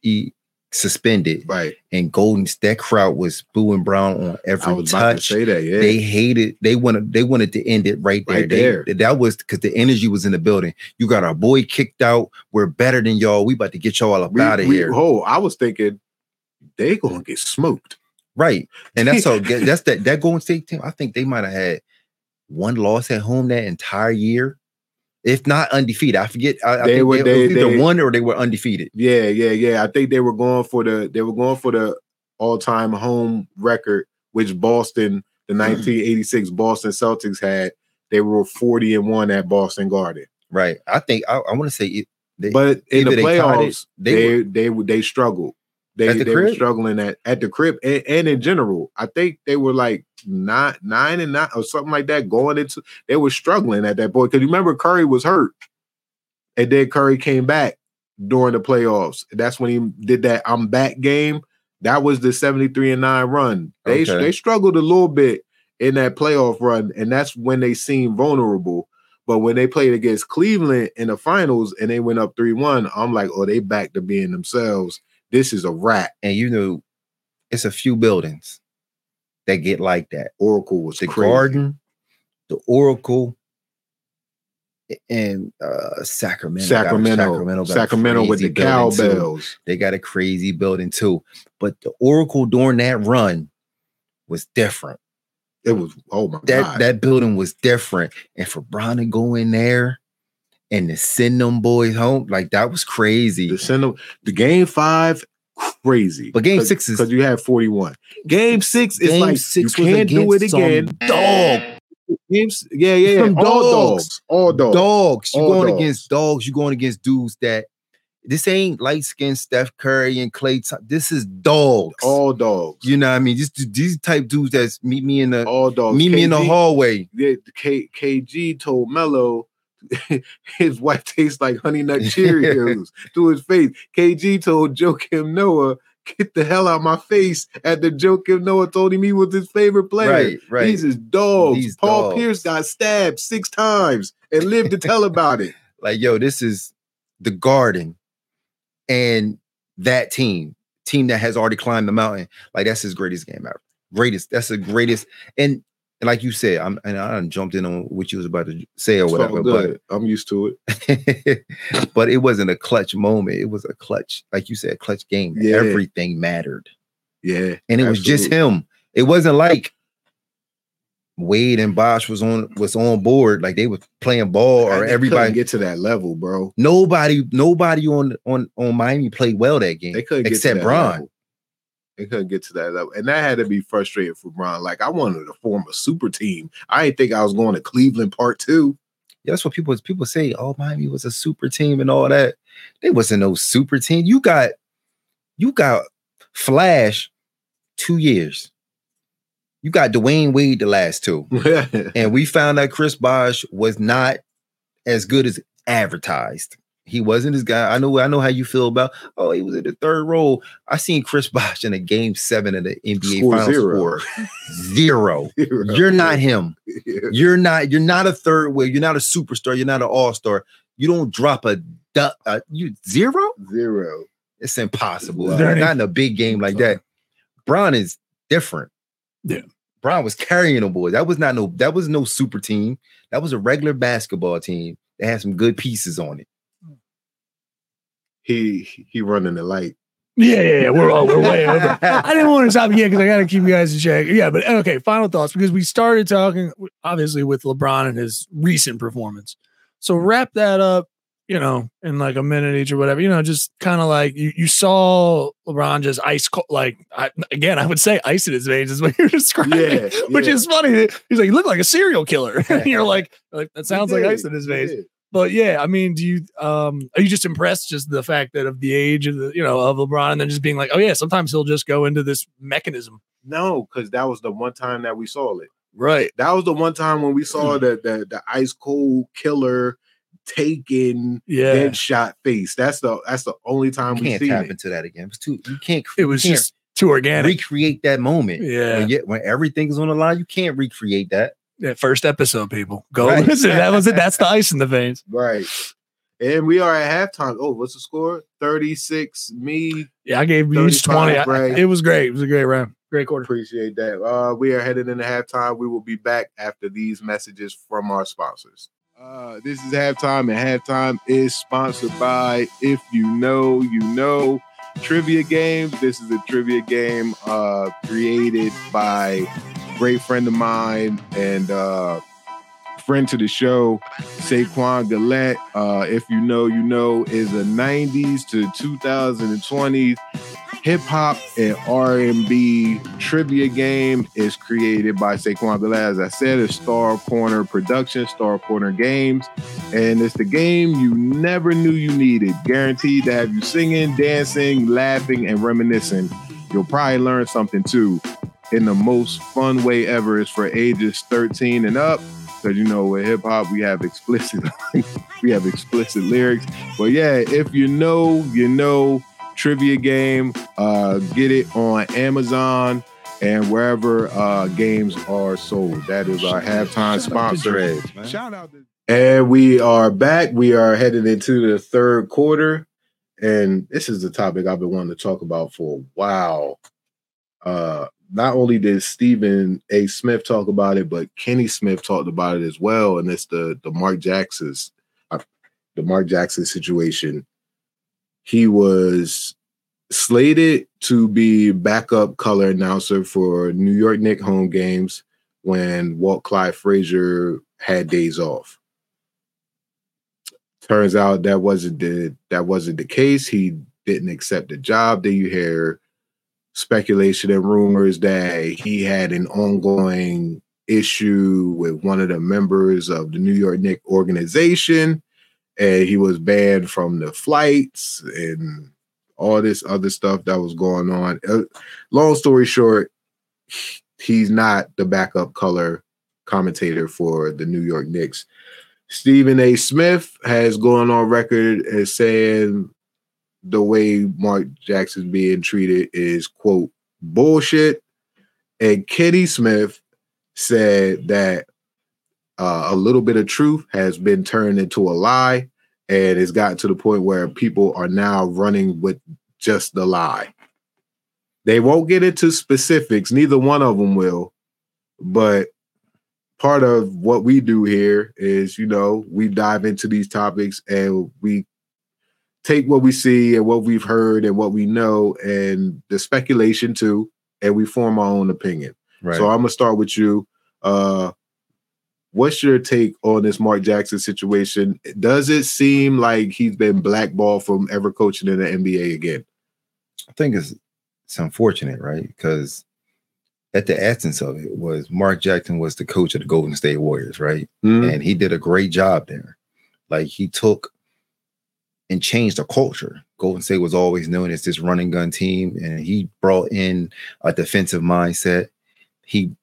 e- suspended Right. and Golden that crowd was booing Bron on I every was about to touch. say that. Yeah. They hated. They wanted. They wanted to end it right there. Right They- that was because the energy was in the building. You got our boy kicked out. We're better than y'all. We about to get y'all up we, out of we- here. Oh, I was thinking they gonna get smoked. Right. And that's so. that's that. That Golden State team. I think they might have had one loss at home that entire year, if not undefeated. I forget. I, I They think were- they, they- either they- one or they were undefeated. Yeah, yeah, yeah. I think they were going for the they were going for the all-time home record, which Boston, the hmm. 1986 Boston Celtics had. They were 40 and 1 at Boston Garden. Right. I think. I, I want to say it. They, But in the tied it- playoffs, they they were- they they, they struggled. They, At the they were struggling at, at the crib and, and in general. I think they were like nine, nine and nine or something like that going into they were struggling at that point. Because you remember Curry was hurt. And then Curry came back during the playoffs. That's when he did that I'm back game. That was the 73 and 9 run. They Okay. they struggled a little bit in that playoff run, and that's when they seemed vulnerable. But when they played against Cleveland in the finals and they went up 3-1, I'm like, oh, they back to being themselves. This is a rat. and you know, it's a few buildings that get like that. Oracle was the crazy. Garden, the Oracle, and uh Sacramento. Sacramento, got Sacramento, with the cowbells. They got a crazy building too. But the Oracle during that run was different. It was oh my That god. that building was different. And for Bron to go in there and to send them boys home, like that was crazy. the send them the game five crazy. But game six is- because you had 41. Game six is Game like six you can't do it again. dog. Games, yeah, yeah, yeah. All dogs. dogs. All dogs. dogs. You're going dogs. against dogs. You're going against dudes that this ain't light skinned Steph Curry and Clay. Thom- This is dogs. All dogs. you know what I mean? Just these type dudes that meet me in the all dogs. meet me in the hallway. Yeah, K, KG told Melo his wife tastes like honey nut Cheerios to his face. KG told Joakim Noah, get the hell out of my face after Joakim Noah told him he was his favorite player. Right, right. These is dogs. These Paul dogs. Pierce got stabbed six times and lived to tell about it. Like, yo, this is the garden and that team, team that has already climbed the mountain. Like, that's his greatest game ever. Greatest. That's the greatest. And like you said, I'm and I jumped in on what you was about to say or It's whatever, but. I'm used to it. but it wasn't a clutch moment. It was a clutch, like you said, clutch game. Yeah. Everything mattered. Yeah. And it was just him. It wasn't like Wade and Bosh was on was on board, like they were playing ball or everybody. get to that level, bro. nobody, nobody on on on Miami played well that game. They couldn't except Bron. level. They couldn't get to that level, and that had to be frustrating for Bron. Like I wanted to form a super team. I didn't think I was going to Cleveland Part Two. Yeah, that's what people people say. Oh, Miami was a super team and all that. There wasn't no super team. You got you got Flash two years. You got Dwyane Wade the last two. and we found that Chris Bosh was not as good as advertised. He wasn't his guy. I know. I know how you feel about. Oh, he was in the third role. I seen Chris Bosh in a game seven of the NBA Score Finals zero. score zero. You're not him. You're not. You're not a third way. You're not a superstar. You're not an all star. You don't drop a, du- uh, you zero. zero. It's impossible. Wow. Not in a big game like that. Bron is different. Yeah. Bron was carrying the boys. That was not no. That was no super team. That was a regular basketball team that had some good pieces on it. He he running the light. Yeah, yeah, yeah. We're all, we're way over. I didn't want to stop yet because I got to keep you guys in check. Yeah, but okay. Final thoughts because we started talking obviously with LeBron and his recent performance. So wrap that up, you know, in like a minute each or whatever. You know, just kind of like you, you saw LeBron just ice cold. Like I, again, I would say ice in his veins is what you're describing, Yeah, which yeah. is funny. He's like, you look like a serial killer. and you're like, like that sounds like ice in his veins. Did. But yeah, I mean, do you um are you just impressed just the fact that of the age of the you know of LeBron and then just being like, oh yeah, sometimes he'll just go into this mechanism. No, because that was the one time that we saw it. Right. That was the one time when we saw Mm. the the, the ice cold killer taking Yeah. headshot face. That's the that's the only time You we can't seen tap it. into that again. It's too. You can't. It was you can't just too organic. recreate that moment. Yeah. When, you- when everything's on the line, you can't recreate that. That first episode, people. Go Right. listen. That was it. That's the ice in the veins. Right. And we are at halftime. Oh, what's the score? 36. Me. Yeah, I gave you 20. I- 35, right. it was great. It was a great round. Great quarter. Appreciate that. Uh, we are headed into halftime. We will be back after these messages from our sponsors. Uh, this is halftime, and halftime is sponsored by If You Know, You Know Trivia Games. This is a trivia game uh, created by a great friend of mine and uh, friend to the show, Saquon Gillette. Uh, if You Know, You Know is a 90s to 2020s hip hop and R&B trivia game is created by Saquon Gillette. As I said, it's Star Corner Production, Star Corner Games, and it's the game you never knew you needed. Guaranteed to have you singing, dancing, laughing, and reminiscing. You'll probably learn something too. In the most fun way ever is for ages 13 and up. Because you know, with hip hop, we have explicit, we have explicit lyrics. But yeah, if you know, you know trivia game. Uh, get it on Amazon and wherever uh, games are sold. That is our halftime sponsor. Shout out to And we are back. We are headed into the third quarter. And this is the topic I've been wanting to talk about for a while. Uh, not only did Stephen A. Smith talk about it, but Kenny Smith talked about it as well. And it's the the Mark Jackson's uh, the Mark Jackson situation. He was slated to be backup color announcer for New York Knicks home games when Walt Clyde Frazier had days off. Turns out that wasn't the that wasn't the case. He didn't accept the job. Then you hear speculation and rumors that he had an ongoing issue with one of the members of the New York Knicks organization, and he was banned from the flights and all this other stuff that was going on. Uh, long story short, he's not the backup color commentator for the New York Knicks. Stephen A. Smith has gone on record as saying the way Mark Jackson's being treated is quote bullshit. And Kenny Smith said that uh, a little bit of truth has been turned into a lie, and it's gotten to the point where people are now running with just the lie. They won't get into specifics, neither one of them will, but part of what we do here is, you know, we dive into these topics and we take what we see and what we've heard and what we know and the speculation too, and we form our own opinion. Right. So I'm gonna start with you. Uh what's your take on this Mark Jackson situation? Does it seem like he's been blackballed from ever coaching in the NBA again? I think it's it's unfortunate, right? Because at the essence of it was Mark Jackson was the coach of the Golden State Warriors, right? Mhm. And he did a great job there. Like he took and changed the culture. Golden State was always known as this running gun team, and he brought in a defensive mindset. He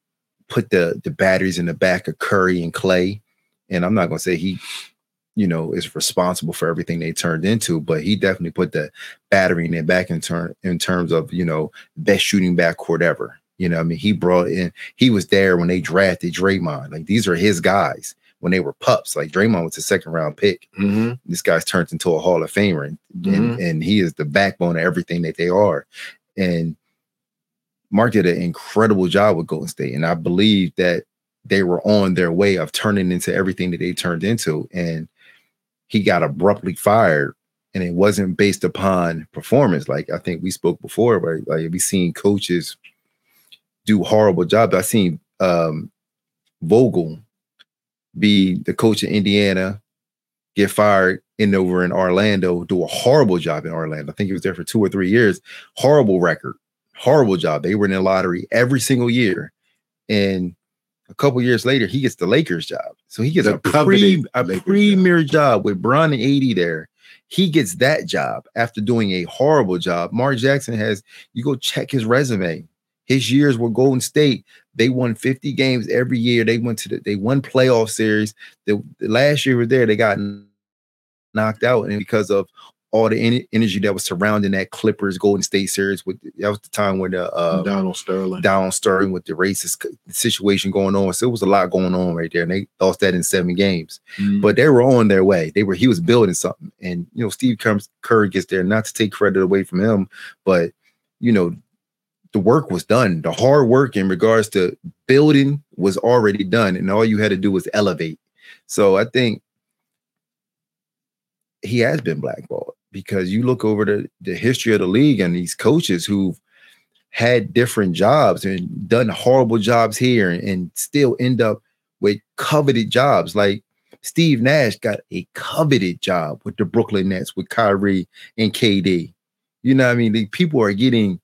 put the the batteries in the back of Curry and Clay. And I'm not gonna say he, you know, is responsible for everything they turned into, but he definitely put the battery in their back in turn in terms of you know best shooting backcourt ever. You know, I mean, he brought in. He was there when they drafted Draymond. Like these are his guys when they were pups. Like Draymond was a second round pick. Mhm. This guy's turned into a Hall of Famer, and, and, and he is the backbone of everything that they are. And Mark did an incredible job with Golden State, and I believe that they were on their way of turning into everything that they turned into. And he got abruptly fired, and it wasn't based upon performance. Like I think we spoke before, right? Like we've seen coaches do horrible jobs. I've seen um, Vogel be the coach in Indiana get fired and over in Orlando, do a horrible job in Orlando. I think he was there for two or three years. Horrible record, horrible job. They were in the lottery every single year. And a couple years later, he gets the Lakers job. So he gets The a, pre, a Lakers job. premier job with Bron and AD there. He gets that job after doing a horrible job. Mark Jackson has, you go check his resume. His years with Golden State, they won 50 games every year. They went to the, they won playoff series. The, the last year was there, they got knocked out, and because of all the ener- energy that was surrounding that Clippers Golden State series, with that was the time when the uh, Donald Sterling. Donald Sterling with the racist situation going on. So it was a lot going on right there, and they lost that in seven games. Mhm. But they were on their way. They were he was building something, and you know Steve Kerr gets there. Not to take credit away from him, but you know the work was done. The hard work in regards to building was already done, and all you had to do was elevate. So I think he has been blackballed because you look over the, the history of the league and these coaches who've had different jobs and done horrible jobs here and, and still end up with coveted jobs. Like Steve Nash got a coveted job with the Brooklyn Nets with Kyrie and KD. You know what I mean? The people are getting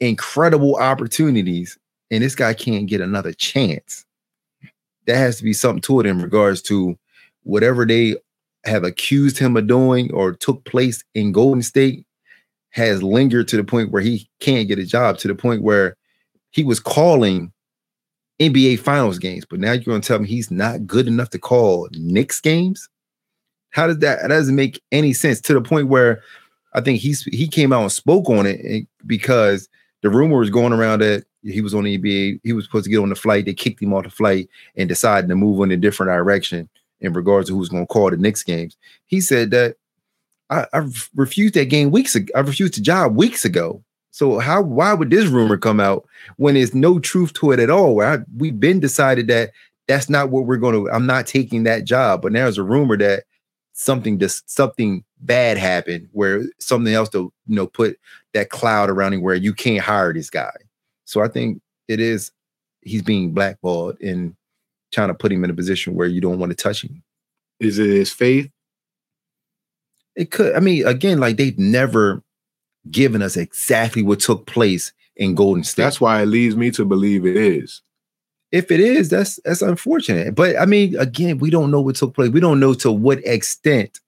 incredible opportunities, and this guy can't get another chance. That has to be something to it in regards to whatever they have accused him of doing or took place in Golden State has lingered to the point where he can't get a job, to the point where he was calling NBA finals games, but now you're gonna tell me he's not good enough to call Knicks games? How does that that doesn't make any sense to the point where I think he's he came out and spoke on it because the rumor was going around that he was on the NBA, he was supposed to get on the flight, they kicked him off the flight and decided to move in a different direction in regards to who's going to call the Knicks games. He said that I, I refused that game weeks ago. I refused the job weeks ago. So how why would this rumor come out when there's no truth to it at all? Where I, we've been decided that that's not what we're going to. I'm not taking that job, but now there's a rumor that something just something bad happened where something else to you know put that cloud around him where you can't hire this guy. So I think it is he's being blackballed and trying to put him in a position where you don't want to touch him. Is it his faith? It could. I mean, again, like they've never given us exactly what took place in Golden State. That's why it leads me to believe it is. if it is, that's that's unfortunate. But I mean, again, we don't know what took place. We don't know to what extent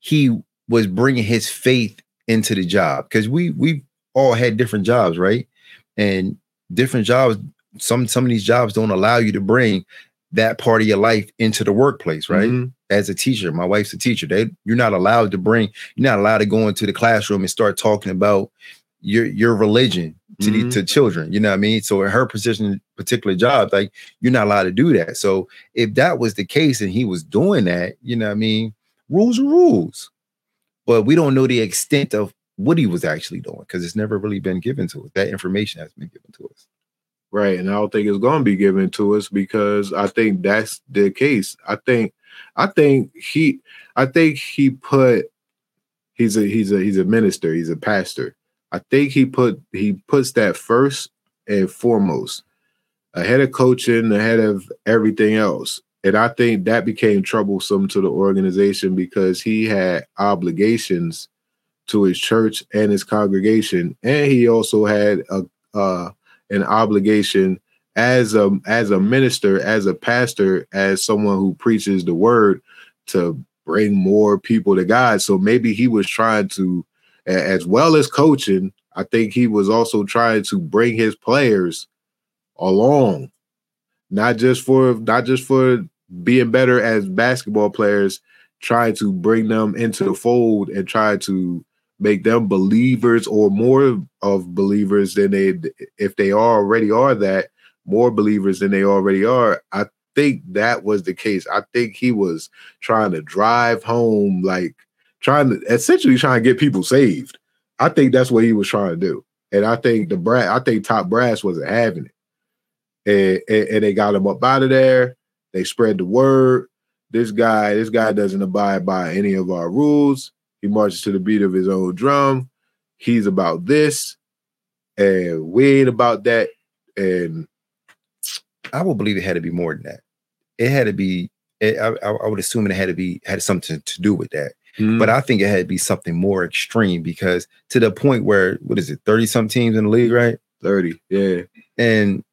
he was bringing his faith into the job because we we all had different jobs, right? And different jobs. Some some of these jobs don't allow you to bring that part of your life into the workplace, right? Mhm. As a teacher, my wife's a teacher. They you're not allowed to bring. You're not allowed to go into the classroom and start talking about your your religion to the, Mhm. to children. You know what I mean? So in her position, particular job, like you're not allowed to do that. So if that was the case and he was doing that, you know what I mean? Rules are rules. But we don't know the extent of what he was actually doing because it's never really been given to us. That information has been given to us. Right. And I don't think it's gonna be given to us because I think that's the case. I think I think he I think he put he's a he's a he's a minister, he's a pastor. I think he put he puts that first and foremost ahead of coaching, ahead of everything else. And I think that became troublesome to the organization because he had obligations to his church and his congregation, and he also had a uh, an obligation as a as a minister, as a pastor, as someone who preaches the word to bring more people to God. So maybe he was trying to, as well as coaching, I think he was also trying to bring his players along, not just for not just for being better as basketball players, trying to bring them into the fold and try to make them believers or more of believers than they if they already are that more believers than they already are. I think that was the case. I think he was trying to drive home like trying to essentially trying to get people saved. I think that's what he was trying to do. And i think the brass i think top brass wasn't having it and, and, and they got him up out of there they spread the word this guy this guy doesn't abide by any of our rules he marches to the beat of his own drum. He's about this, and we ain't about that. And I will believe it had to be more than that. It had to be it, I, I would assume it had to be had something to do with that. Mhm. But I think it had to be something more extreme because to the point where what is it, 30 some teams in the league, right? 30. Yeah. And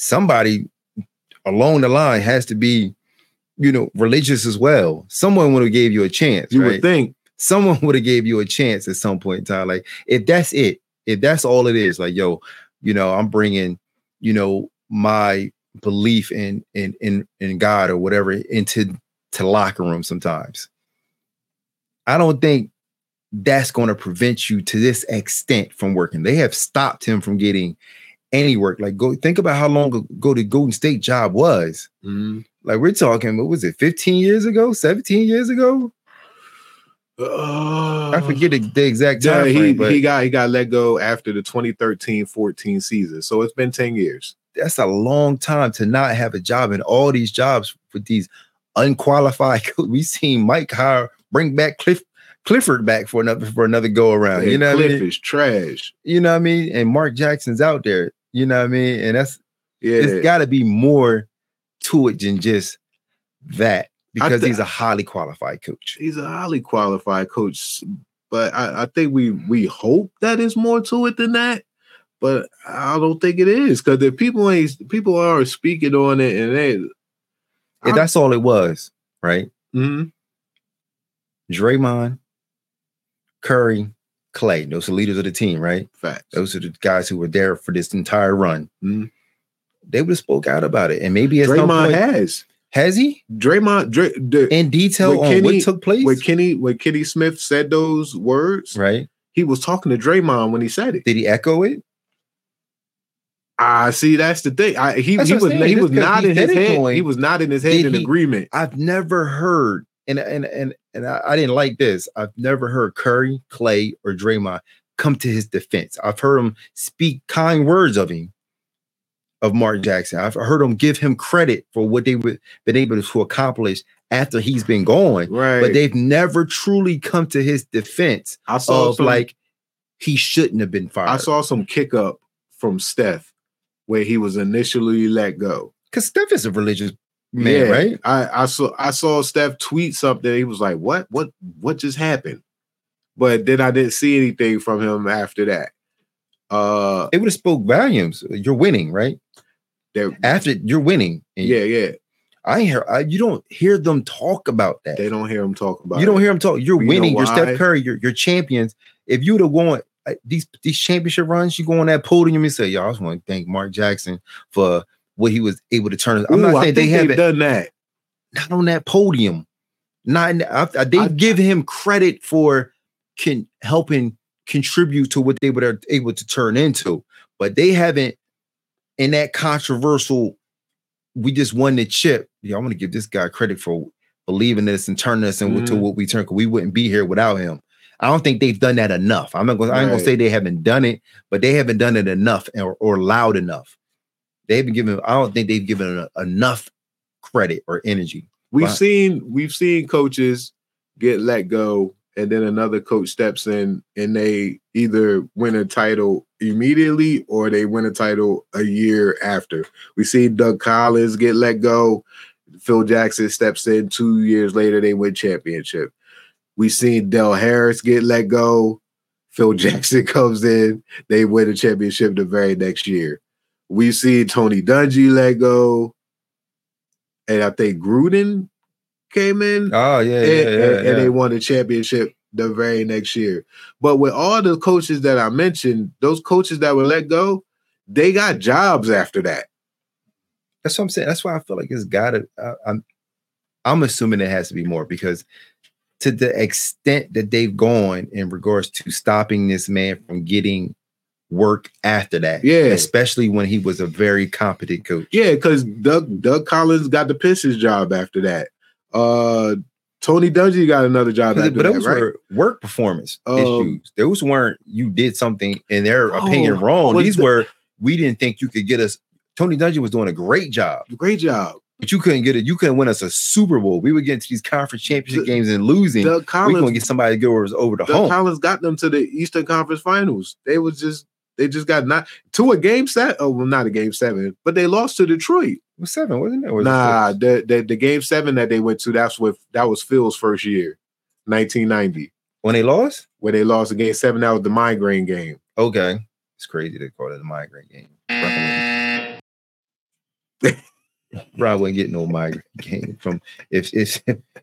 somebody along the line has to be, you know, religious as well. Someone would have gave you a chance, You right? would think. someone would have gave you a chance at some point in time. Like if that's it, if that's all it is, like yo, you know, I'm bringing, you know, my belief in in in in God or whatever into to locker room sometimes. I don't think that's going to prevent you to this extent from working. They have stopped him from getting any work. Like go think about how long ago the Golden State job was. Mhm. Like we're talking, what was it, 15 years ago, 17 years ago? Uh, I forget the, the exact Yeah, time he, frame, but he got he got let go after the 2013-14 season. So it's been 10 years. that's a long time to not have a job and all these jobs with these unqualified. co- We seen Mike hire bring back Cliff Clifford back for another for another go around. You Yeah, know what I Cliff mean? is trash. You know what I mean? And Mark Jackson's out there. You know what I mean? And that's Yeah. it's got to be more to it than just that because thi- he's a highly qualified coach. he's a highly qualified coach, but I, I think we we hope that is more to it than that. But I don't think it is because if people ain't people are speaking on it and they If that's all it was, right? Mhm. Draymond, Curry, Clay, those are leaders of the team, right? facts. Those are the guys who were there for this entire run. Mhm. They would have spoke out about it, and maybe at some Draymond point has has he Draymond Dray, the, in detail on Kenny- what took place, when Kenny when Kenny Smith said those words, right? he was talking to Draymond when he said it. Did he echo it? Ah, see, that's the thing. I, he That's he was saying. he Just was 'cause not he in his head. He was not in his head did in he- agreement. I've never heard, and and and and I, I didn't like this. I've never heard Curry, Clay, or Draymond come to his defense. I've heard him speak kind words of him, of Mark Jackson. I've heard him give him credit for what they were been able to accomplish after he's been gone. Right. But they've never truly come to his defense I saw of some, like he shouldn't have been fired. I saw some kick up from Steph where he was initially let go. because Steph is a religious man, right? I, I saw I saw Steph tweet something. He was like, "What? What? What just happened?" But then I didn't see anything from him after that. Uh, It would have spoke volumes. You're winning, right? After you're winning, yeah, yeah. I hear I, you don't hear them talk about that. They don't hear him talk about. you don't it. hear them talk. You're You know winning. You're? Steph Curry. You're, you're champions. If you'd have won uh, these these championship runs, you go on that podium and say, "Yo, I just want to thank Mark Jackson for what he was able to turn." I'm Ooh, not saying they haven't done that. not on that podium. Not in, I, I- they I- give him credit for can helping contribute to what they were able to turn into, but they haven't in that controversial. We just won the chip. Yeah, I'm gonna give this guy credit for believing this and turning us into Mhm. what we turn. Cause we wouldn't be here without him. I don't think they've done that enough. I'm not gonna. I ain't gonna say they haven't done it, but they haven't done it enough or, or loud enough. They haven't given. I don't think they've given it enough credit or energy. We've seen we've seen coaches get let go, and then another coach steps in, and they either win a title immediately or they win a title a year after. We see Doug Collins get let go. Phil Jackson steps in two years later, they win championship. We seen Del Harris get let go. Phil Jackson comes in, they win a championship the very next year. We see Tony Dungy let go. And I think Gruden came in Oh yeah, and, yeah, yeah, and- and they won the championship the very next year. But with all the coaches that I mentioned, those coaches that were let go, they got jobs after that. That's what I'm saying. That's why I feel like it's got to. I'm, I'm assuming it has to be more because to the extent that they've gone in regards to stopping this man from getting work after that, Yeah. especially when he was a very competent coach. Yeah, because Doug Doug Collins got the Pistons job after that. Uh Tony Dungy got another job after but that, those right? were work performance Um, issues. Those weren't you did something in their opinion Oh, wrong. These the- were we didn't think you could get us. Tony Dungy was doing a great job. Great job. But you couldn't get it. You couldn't win us a Super Bowl. We would get into these conference championship D- games and losing. Doug We're gonna get somebody to go us over the Doug hump. Collins got them to the Eastern Conference Finals. They was just They just got not to a game set. Oh, well, not a game seven, but they lost to Detroit. It was seven, wasn't it? Was Nah, six? the, the the game seven that they went to, that's with that was Phil's first year, 1990, when they lost. where they lost the game seven. That was the migraine game. Okay, it's crazy they call it a migraine game. Bro, wouldn't get no migraine game from if if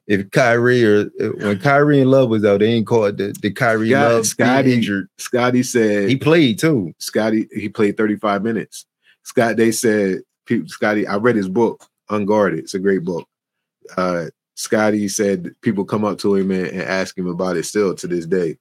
if Kyrie or when Kyrie and Love was out, they ain't called the the Kyrie Yeah, Love Scottie- injured. Scottie said He played too. Scottie he played 35 minutes. Scott they said people Scottie I read his book Unguarded. It's a great book. Uh Scottie said people come up to him and, and ask him about it still to this day.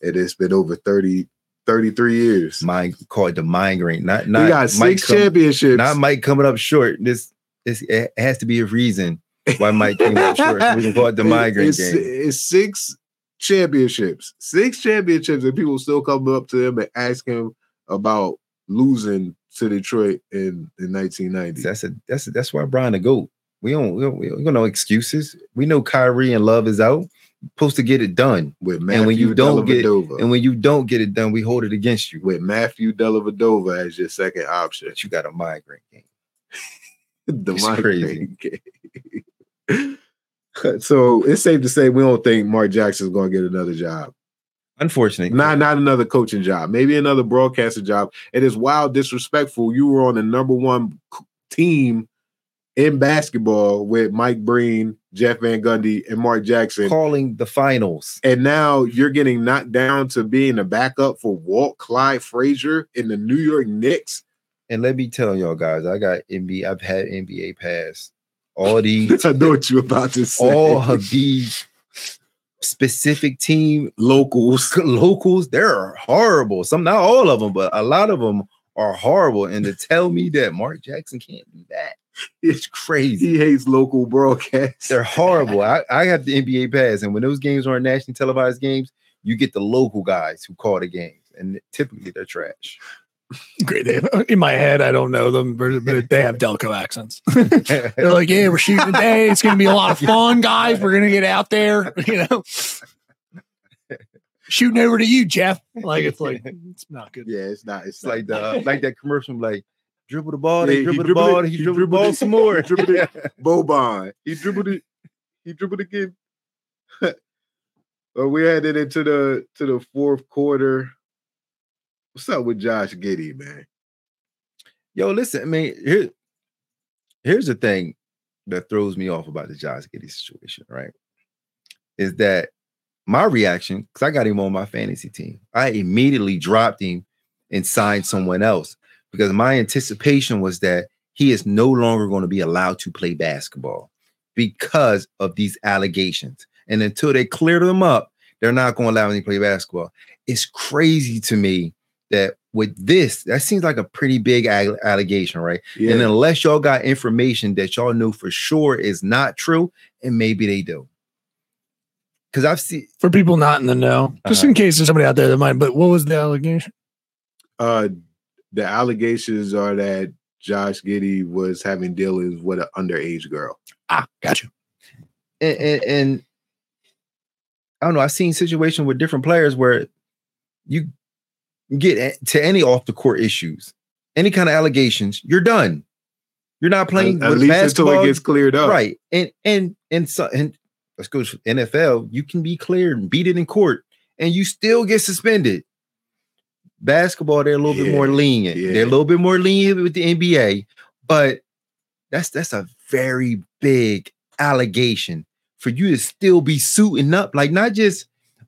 It has been over 30 33 years. Mine called the migraine. Not not got Mike six come- championships. Not Mike coming up short. This this it has to be a reason why Mike came up short. We can call it the migraine it's, game. it's six championships, six championships, and people still come up to him and ask him about losing to Detroit in, in 1990. That's a that's a, that's why Brian the goat. We don't we don't, we don't got no excuses. We know Kyrie and Love is out. Supposed to get it done. with Matthew and when you don't get and when you don't get it done, we hold it against you. with Matthew Dellavedova as your second option. But you got a migraine game. the It's migraine game. so it's safe to say we don't think Mark Jackson's going to get another job. Unfortunately, Not not another coaching job, maybe another broadcaster job. It is wild disrespectful. You were on the number one team in basketball with Mike Breen, Jeff Van Gundy, and Mark Jackson. calling the finals. And now you're getting knocked down to being a backup for Walt Clyde Frazier in the New York Knicks. And let me tell y'all guys, I got NBA. I've had NBA pass. All these, I know what you're about to say. all of these specific team locals. locals, they're horrible. Some, not all of them, but a lot of them are horrible. And to tell me that Mark Jackson can't do that, it's crazy. He hates local broadcasts. They're horrible. I, I have the NBA pass, and when those games aren't nationally televised games, you get the local guys who call the games, and typically they're trash. Great. They have, in my head, I don't know them, but, but they have Delco accents. They're like, yeah, we're shooting today. It's going to be a lot of fun, guys. We're going to get out there, you know. Shooting over to you, Jeff. Like it's like it's not good. Yeah, it's not. It's It's like the like that commercial, like dribble the ball, Yeah, they he dribble the ball, it, he he dribble the ball it, some more. he dribbled it. Boban. He dribbled it. He dribbled again. well, we headed into the to the fourth quarter. What's up with Josh Giddey, man? Yo, listen, I mean, here, here's the thing that throws me off about the Josh Giddey situation, right? Is that my reaction, because I got him on my fantasy team. I immediately dropped him and signed someone else because my anticipation was that he is no longer going to be allowed to play basketball because of these allegations. And until they clear them up, they're not going to allow him to play basketball. It's crazy to me that with this, that seems like a pretty big ag- allegation, right? Yeah. And unless y'all got information that y'all know for sure is not true, and maybe they do. Because I've seen For people not in the know, just Uh-huh. in case there's somebody out there that might, but what was the allegation? uh the allegations are that Josh Giddey was having dealings with an underage girl. Ah, gotcha. and, and, and I don't know. I've seen situations with different players where you get to any off the court issues, any kind of allegations, you're done. You're not playing at with least until it gets cleared up. right? And and and so and let's go to NFL. You can be cleared and beat it in court, and you still get suspended. Basketball, they're a little bit more lenient. yeah. They're a little bit more lenient with the NBA, but that's that's a very big allegation for you to still be suiting up, like not just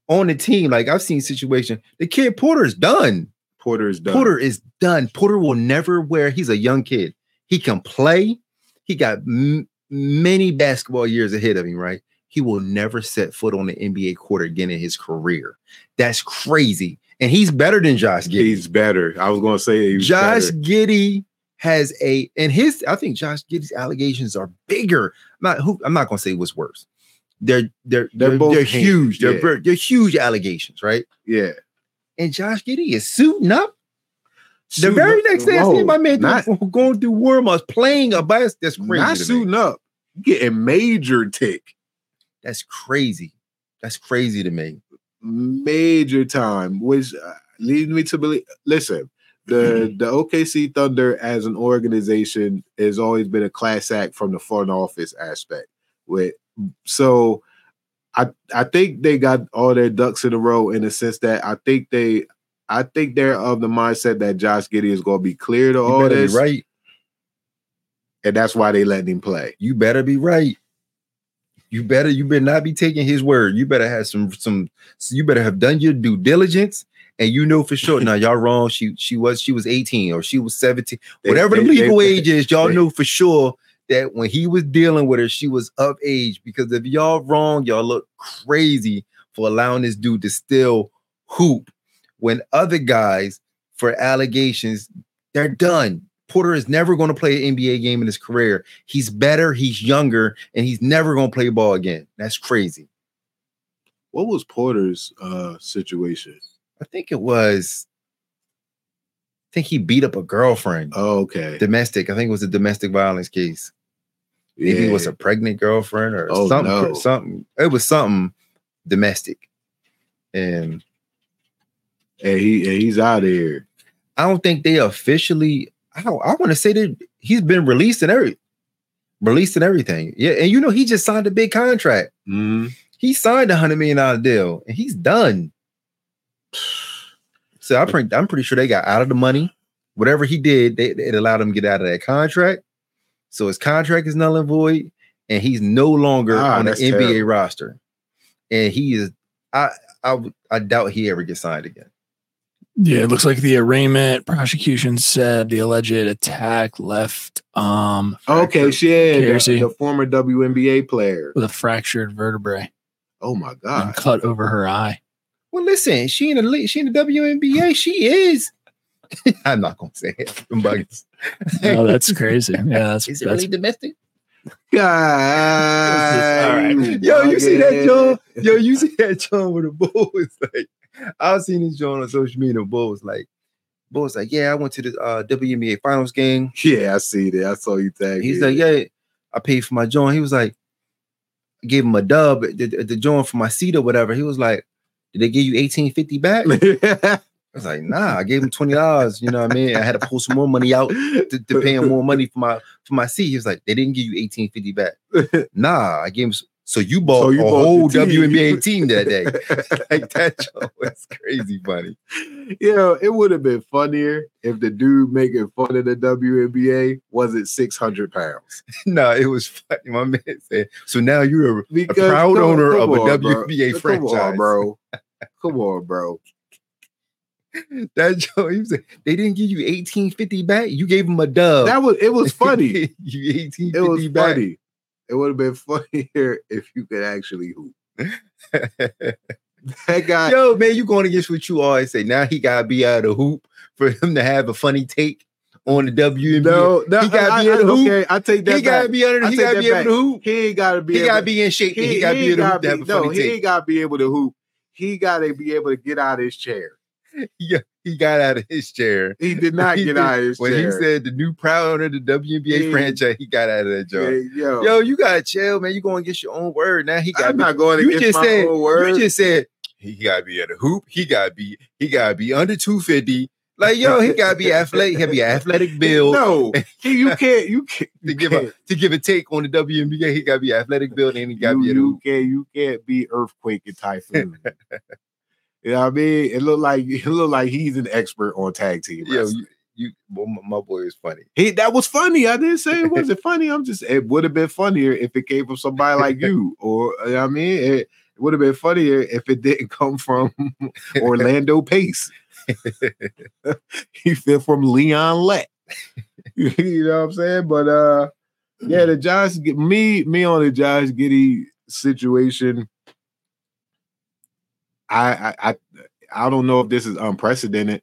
on the team. Like I've seen situations. The kid Porter's done. Porter's done. Porter is done. Porter will never wear. He's a young kid. He can play. He got m- many basketball years ahead of him. Right. He will never set foot on the NBA court again in his career. That's crazy. And he's better than Josh Giddey. He's better. I was gonna say he's Josh better. Giddey has a and his I think Josh Giddey's allegations are bigger. I'm not who I'm not gonna say what's worse. They're they're They're they're, both they're huge. They're they're huge allegations, right? Yeah. And Josh Giddey is suiting up. The very next day, I see my man not, going through warm ups, playing a bas. That's crazy. not to me. suiting up, getting major tick, That's crazy. That's crazy to me. Major time. Which uh, leads me to believe. Listen, the mm-hmm. the OKC Thunder as an organization has always been a class act from the front office aspect. With so, I I think they got all their ducks in a row in the sense that I think they. I think they're of the mindset that Josh Giddey is going to be clear to You all this, right. and that's why they letting him play. You better be right. You better you better not be taking his word. You better have some some. You better have done your due diligence, and you know for sure. now y'all wrong. She she was she was eighteen or she was seventeen, They- whatever they- the legal they- age is. Y'all know for sure that when he was dealing with her, she was of age. Because if y'all wrong, y'all look crazy for allowing this dude to still hoop when other guys for allegations they're done. Porter is never going to play an NBA game in his career. He's better, he's younger, and he's never going to play ball again. That's crazy. What was Porter's uh situation? I think it was. I think he beat up a girlfriend, Oh, okay. domestic. I think it was a domestic violence case. Maybe it was a pregnant girlfriend or Oh, something. no. Something. It was something domestic, and and he and he's out of here. I don't think they officially. I don't. I want to say that he's been released and every released and everything. Yeah, and you know he just signed a big contract. Mhm. He signed a hundred million dollar deal, and he's done. So I pretty, I'm pretty sure they got out of the money. Whatever he did, they, it allowed him to get out of that contract. So his contract is null and void, and he's no longer Ah, on the NBA terrible. roster. And he is. I I I doubt he ever gets signed again. Yeah, it looks like the arraignment prosecution said the alleged attack left um Okay, fractured- shit. The, the former WNBA player. with a fractured vertebrae Oh my and god. cut over her eye. Well, listen, she in the league, she in the WNBA. She is. I'm not gonna say it. I'm bugging. Oh, that's crazy. Yeah, that's, Is it that's really domestic? God. All right. Yo, you see that, Okay. John? Yo, you see that, John, with the It's Like, I've seen this John on social media. The Bulls, like, Bulls, like, yeah, I went to the uh, WNBA Finals game. Yeah, I see that. I saw you tag. He's like, yeah, I paid for my joint. He was like, I gave him a dub, the, the, the joint for my seat or whatever. He was like, did they give you eighteen fifty back? I was like, nah, I gave him twenty dollars. You know what I mean? I had to pull some more money out to, to pay him more money for my for my seat. He was like, they didn't give you eighteen fifty back. Nah, I gave him. So you bought So you a bought whole team. WNBA team that day. like that was crazy funny. Yeah, it would have been funnier if the dude making fun of the WNBA wasn't 600 pounds. no, it was funny. My man said, so now you're a, a proud come- owner come of a on, bro. WNBA Come franchise. on, bro. Come on, bro. That joke, he like, they didn't give you 1850 back. You gave him a dub. That was it was funny. you 1850 It was back. funny. It would have been funnier if you could actually hoop. That guy, Yo, man, you going against what you always say. Now he gotta be out of hoop for him to have a funny take on the WNBA. no, no, he gotta I, be in the hoop. okay, I take that he gotta be under. He gotta be able to hoop. He ain't gotta be He able gotta be in shape. He, he, gotta he be able to hoop be- no, he take. ain't gotta be able to hoop. He gotta be able to get out of his chair. He, he got out of his chair. He did not He get did- out of his When chair. When he said the new proud owner of the WNBA Yeah. franchise, he got out of that job. Hey, yo, Yo, you gotta chill, man. You going to get your own word. Now he got I'm not going you against just my said own word. you just said he gotta be at a hoop. He gotta be he gotta be under two fifty. Like yo, he gotta be athletic. He gotta be athletic build. no, he, you can't. You can't. to You give can't. a to give a take on the WNBA, he gotta be athletic build and he gotta you, be you can't. You can't be earthquake and typhoon. you know what I mean? It looked like it looked like he's an expert on tag team. Wrestling. you, you well, my, boy is funny. He that was funny. I didn't say it wasn't funny. I'm just it would have been funnier if it came from somebody like you, or you know what I mean, it, it would have been funnier if it didn't come from Orlando Pace. he fell from Leon Let. you know what I'm saying? But uh, yeah, the Josh me me on the Josh Giddey situation. I I I, I don't know if this is unprecedented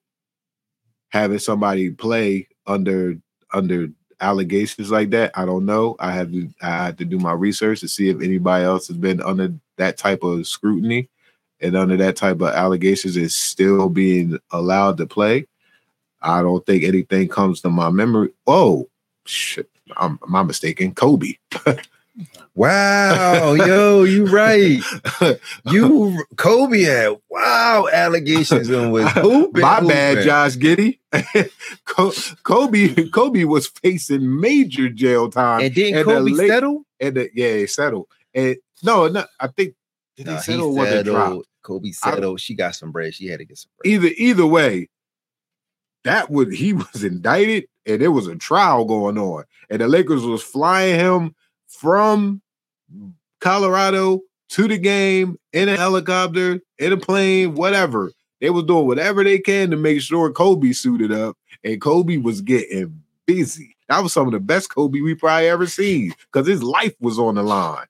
having somebody play under under allegations like that. I don't know. I have to I had to do my research to see if anybody else has been under that type of scrutiny and under that type of allegations is still being allowed to play. I don't think anything comes to my memory. Oh shit. I'm my mistaken. Kobe. Wow, yo, you right. You Kobe had wow allegations and was hooping. My bad. Josh Giddey. Kobe Kobe was facing major jail time. And didn't Kobe late- settle? And the, yeah, he settled. And no, no, I think did Nah, he settle or was it dropped? settled. Kobe I- settled. she got some bread. She had to get some bread. Either either way, that would he was indicted and there was a trial going on, and the Lakers was flying him from Colorado to the game in a helicopter, in a plane, whatever. They was doing whatever they can to make sure Kobe suited up, and Kobe was getting busy. That was some of the best Kobe we probably ever seen because his life was on the line.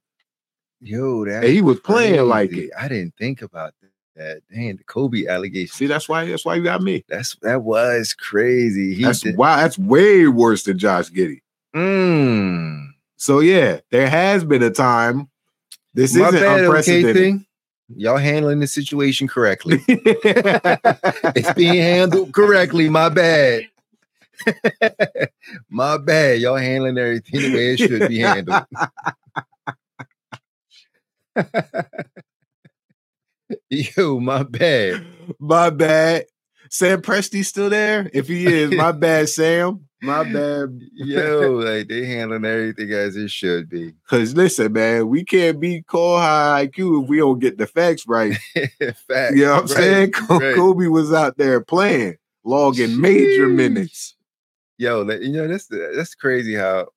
Yo, that he was playing like it. I didn't think about that. Dang, the Kobe allegation. See, that's why that's why you got me. That's that was crazy. He That's did- why that's way worse than Josh Giddey. Mm. So yeah, there has been a time. This My isn't bad, okay unprecedented. thing. Y'all handling the situation correctly. it's being handled correctly. My bad. my bad. Y'all handling everything the way it should be handled. Yo, my bad. my bad. Sam Presti's still there. If he is, my bad, Sam. My bad. Yo, like they handling everything as it should be. Cause listen, man, we can't be called high IQ if we don't get the facts right. Fact. You know what I'm Right, saying? Right. Kobe was out there playing, logging major minutes. Yo, you know that's that's crazy how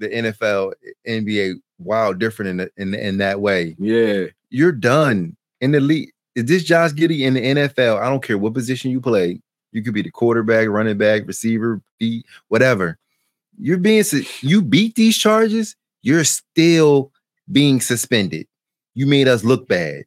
the NFL, eh, NBA, wow, different in the, in in that way. Yeah. You're done in the league. Is this Josh Giddey in the NFL? I don't care what position you play. You could be the quarterback, running back, receiver, beat, whatever. You're being you beat these charges. You're still being suspended. You made us look bad.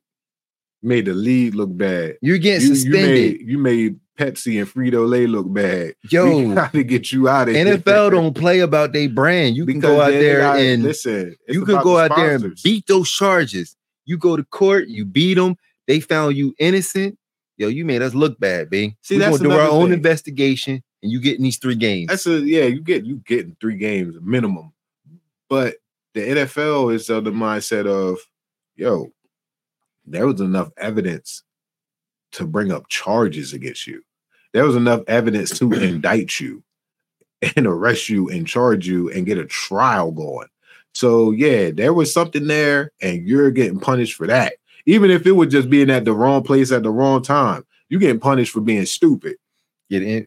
Made the league look bad. You're getting You, you suspended. made you made Pepsi and Frito Lay look bad. Yo, we gotta get you out of here. NFL don't play about their brand. You can go out there and listen. you can go the out there and beat those charges. You go to court, you beat them. They found you innocent. Yo, you made us look bad, B. See, We're that's gonna do our another own thing. investigation, and you getting these three games. That's a yeah, you get you getting three games minimum. But the NFL is of the mindset of, yo, there was enough evidence to bring up charges against you. There was enough evidence to indict you and arrest you and charge you and get a trial going. So yeah, there was something there, and you're getting punished for that. Even if it was just being at the wrong place at the wrong time, you're getting punished for being stupid. Yeah,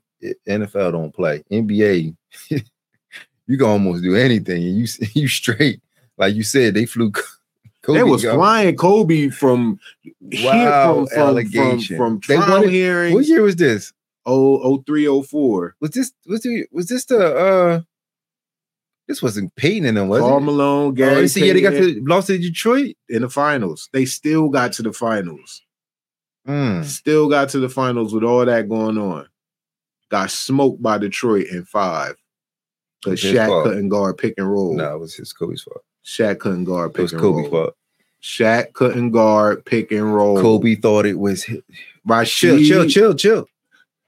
NFL don't play. NBA, you can almost do anything, and you you straight. Like you said, they flew. Kobe they was go- flying Kobe from here- Wow, from, from, from, allegation. from They trial wanted- hearings. What year was this? Oh, oh, three, oh, four. Was this was the was this the uh? This wasn't Peyton and them, was Karl it? Malone, Oh, Gary you see, yeah, they got to lost to Detroit. in the finals. They still got to the finals. Mm. Still got to the finals with all that going on. Got smoked by Detroit in five. Because Shaq fault. couldn't guard pick and roll. No, it was his Kobe's fault. Shaq couldn't guard pick It was and Kobe's roll. fault. Shaq couldn't guard pick and roll. Kobe thought it was his, Rashid, chill, chill, chill, chill.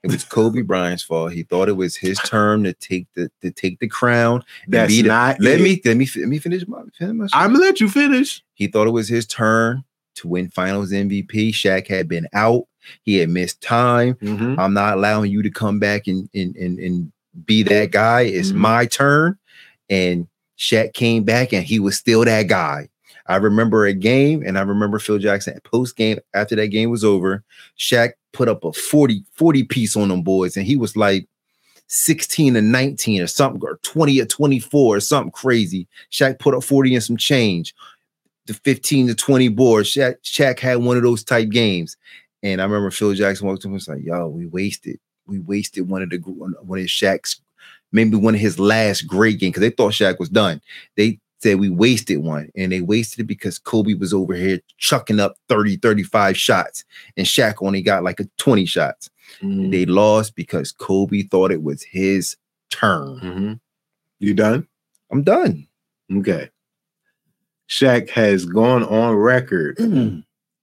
It was Kobe Bryant's fault. He thought it was his turn to take the to take the crown. That's be the- not let it. me let me let me finish my, finish. I'm gonna let you finish. He thought it was his turn to win Finals MVP. Shaq had been out. He had missed time. Mhm. I'm not allowing you to come back and and and, and be that guy. It's Mhm. my turn. And Shaq came back and he was still that guy. I remember a game and I remember Phil Jackson post game after that game was over. Shaq put up a 40, 40 piece on them boys and he was like 16 and 19 or something, or 20 or 24 or something crazy. Shaq put up 40 and some change. The 15 to 20 board. Shaq, Shaq had one of those type games. And I remember Phil Jackson walked up and was like, yo, we wasted. We wasted one of the one of Shaq's, maybe one of his last great games because they thought Shaq was done. They said we wasted one and they wasted it because Kobe was over here chucking up 30, 35 shots and Shaq only got like a 20 shots. Mhm. They lost because Kobe thought it was his turn. Mhm. You done? I'm done. Okay. Shaq has gone on record.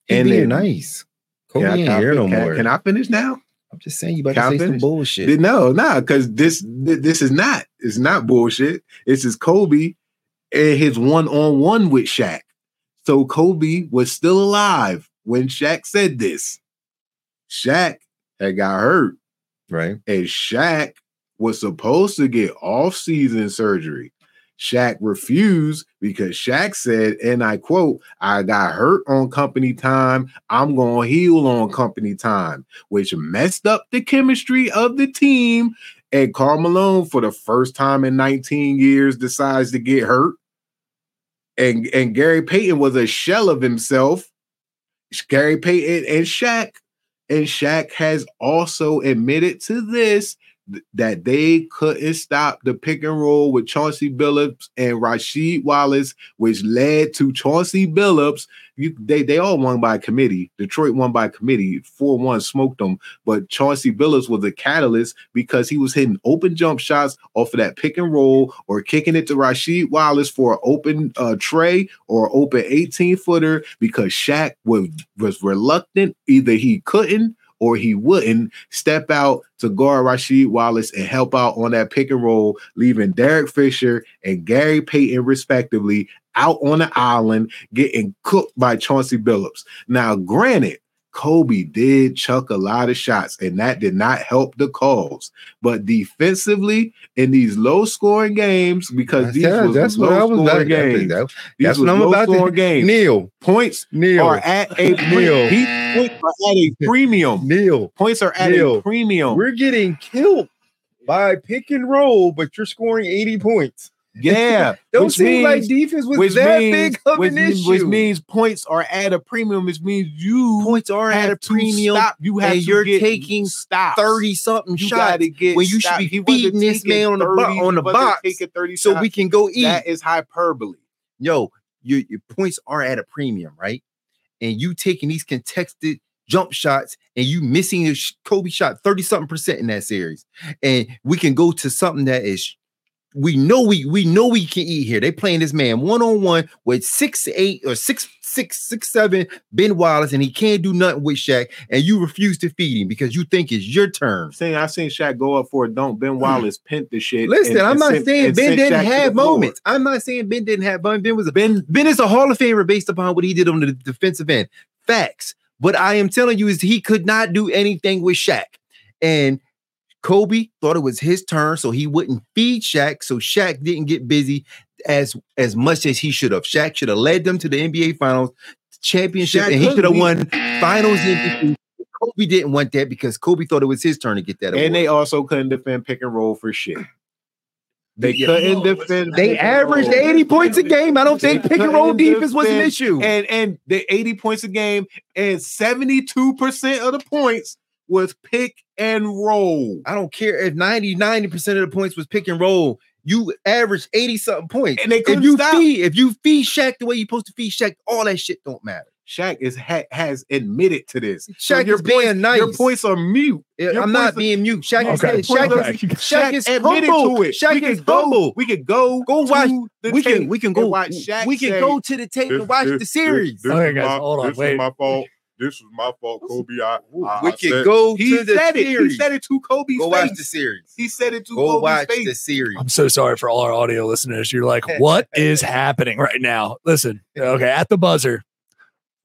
And And then- nice. Kobe Can I- ain't I- here no can more. Can I finish now? I'm just saying you about Can I to say some finish? bullshit. No, no, because this this is not. It's not bullshit. It's just Kobe his one on one with Shaq. So Kobe was still alive when Shaq said this. Shaq had got hurt, Right. and Shaq was supposed to get off season surgery. Shaq refused because Shaq said, and I quote, I got hurt on company time. I'm going to heal on company time, which messed up the chemistry of the team. And Karl Malone, for the first time in 19 years, decides to get hurt. And, and Gary Payton was a shell of himself. Gary Payton and Shaq. And Shaq has also admitted to this th- that they couldn't stop the pick and roll with Chauncey Billups and Rasheed Wallace, which led to Chauncey Billups. You, they they all won by committee. Detroit won by committee. Four one smoked them, but Chauncey Billups was a catalyst because he was hitting open jump shots off of that pick and roll or kicking it to Rasheed Wallace for an open uh, trey or open 18 footer because Shaq was was reluctant. Either he couldn't or he wouldn't step out to guard Rasheed Wallace and help out on that pick and roll, leaving Derek Fisher and Gary Payton, respectively, out on the island getting cooked by Chauncey Billups. Now, granted, Kobe did chuck a lot of shots, and that did not help the cause. But defensively, in these low scoring games, because these Yeah, was that's what I low was scoring games, that- these That's what I'm low about to games. Neil. Points Neil. are at a Neil. points are at a premium. Neil. Points are at Neil. a premium. We're getting killed by pick and roll, but you're scoring 80 points. Yeah, Don't which seem like defense was which that means, big of which, an issue. which means points are at a premium. Which means you Points are at a premium. Stop. You have and to you're get taking stops. 30 something You shots gotta get when you should be He wasn't this man on the bo- on the box taking 30 so shots. we can go eat. That is hyperbole. Yo, your, your points are at a premium, right? And you taking these contested jump shots and you missing your Kobe shot 30 something percent in that series. And we can go to something that is we know we we know we can eat here. They playing this man one on one with six eight or six six six seven Ben Wallace, and he can't do nothing with Shaq, and you refuse to feed him because you think it's your turn. Saying I seen Shaq go up for a dunk. Ben mm. Wallace pent the shit. Listen, and- I'm and not sent- saying Ben didn't Shaq have floor. moments. I'm not saying Ben didn't have Ben. Ben was a Ben. Ben is a Hall of Famer based upon what he did on the defensive end. Facts. But I am telling you is he could not do anything with Shaq. And Kobe thought it was his turn, so he wouldn't feed Shaq. So Shaq didn't get busy as as much as he should have. Shaq should have led them to the NBA Finals championship, Shaq and he should have won Finals MVP. Kobe didn't want that because Kobe thought it was his turn to get that. And award. they also couldn't defend pick and roll for shit. They Yeah. couldn't defend. They averaged roll. 80 points a game. I don't They think pick and roll couldn't defense was an issue. And and the 80 points a game and 72% of the points was pick and roll. I don't care if 90, 90% of the points was pick and roll. You average 80 something points. And they couldn't if you stop. feed, if you feed Shaq the way you're supposed to feed Shaq, all that shit don't matter. Shaq is ha- has admitted to this. Shaq your is being points, nice. Your points are mute. Your I'm not are- being mute. Shaq is Okay. Shaq, Shaq, is, Shaq is admitted humble. to it. Shaq we can is go, humble. We could go. Go watch- The We can we can go watch Shaq we can say, go to the tape and watch the series. Okay, guys, hold on, This wait. was my fault. This was my fault, Kobe. I, I, we I can said- go He the said it. series. He said it to Kobe's Go face. watch the series. He said it to Kobe. Go Kobe's watch face. the series. I'm so sorry for all our audio listeners. You're like, what is happening right now? Listen, okay, at the buzzer,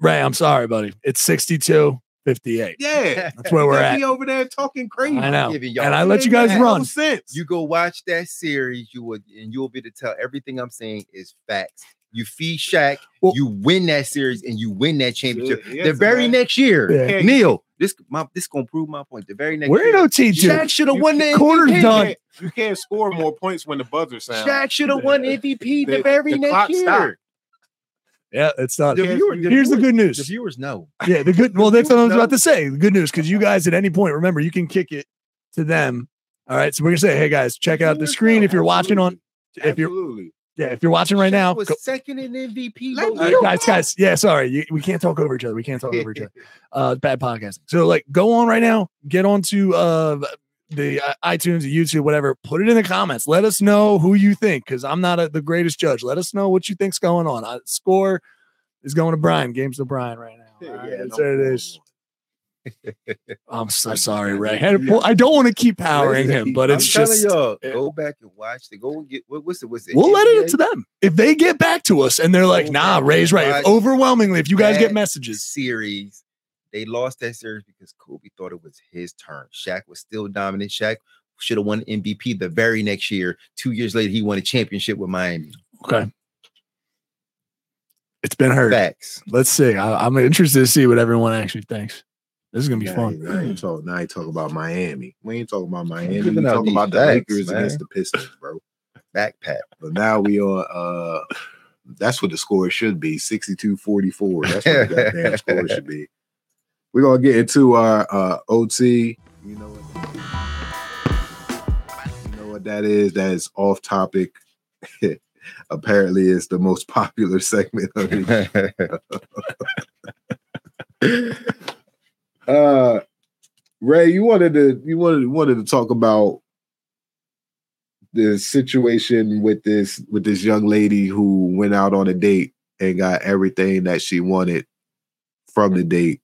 Ray, I'm sorry, buddy. It's 62 58. Yeah, That's where we're He at. be over there talking crazy. I know. giving y'all- And I let you guys got run. Sense. You go watch that series, you would, and you'll be able to tell everything I'm saying is facts. You feed Shaq, Well- you win that series, and you win that championship. Yeah, the very man. next year, Yeah. Neil, this my this gonna prove my point. The very next We're in year, OT too. Shaq should have You won the Quarter's MVP. done. can't- you can't score more points when the buzzer sounds. Shaq should have won MVP the, The- very the next year. stopped. Yeah, it's not. The viewer- the Here's the good news. The viewers know. Yeah, the good. Well, that's what I was No. about to say. The good news, because you guys at any point, remember, you can kick it to them. All right, so we're gonna say, hey guys, check out the screen if you're watching on. If you're Absolutely. Yeah, if you're watching right now, was go- second in MVP. Let vote. Right, guys, guys, yeah, sorry, you, we can't talk over each other. We can't talk over each other. Uh, bad podcasting. So like, go on right now, get onto uh the uh, iTunes, the YouTube, whatever. Put it in the comments. Let us know who you think, because I'm not a, the greatest judge. Let us know what you think's going on. Uh, score is going to Brian. Game's to Brian right now. Yeah, All right, yeah, that's no what it problem. is. I'm so sorry, Ray. I, had to pull- I don't want to keep powering him, but it's just y'all, go back and watch. The, go and get what, what's it? What's it? we'll let it to them. If they get back to us and they're like, nah, Ray's right. If overwhelmingly, if you guys get messages, series. They lost that series because Kobe thought it was his turn. Shaq was still dominant. Shaq should have won MVP the very next year. Two years later, he won a championship with Miami. okay. It's been heard. Facts. Let's see. I, I'm interested to see what everyone actually thinks. This is gonna be Now, fun. now you talk. Now you talk about Miami. We ain't talking about Miami. We giving talking about the facts, Lakers man. against the Pistons, bro. Backpack. But now we are. uh That's what the score should be: 62-44. That's what the goddamn score should be. We're gonna get into our uh OT. You know what? You know what that is? That is off topic. Apparently, it's the most popular segment of the uh Ray, you wanted to you wanted wanted to talk about the situation with this with this young lady who went out on a date and got everything that she wanted from the date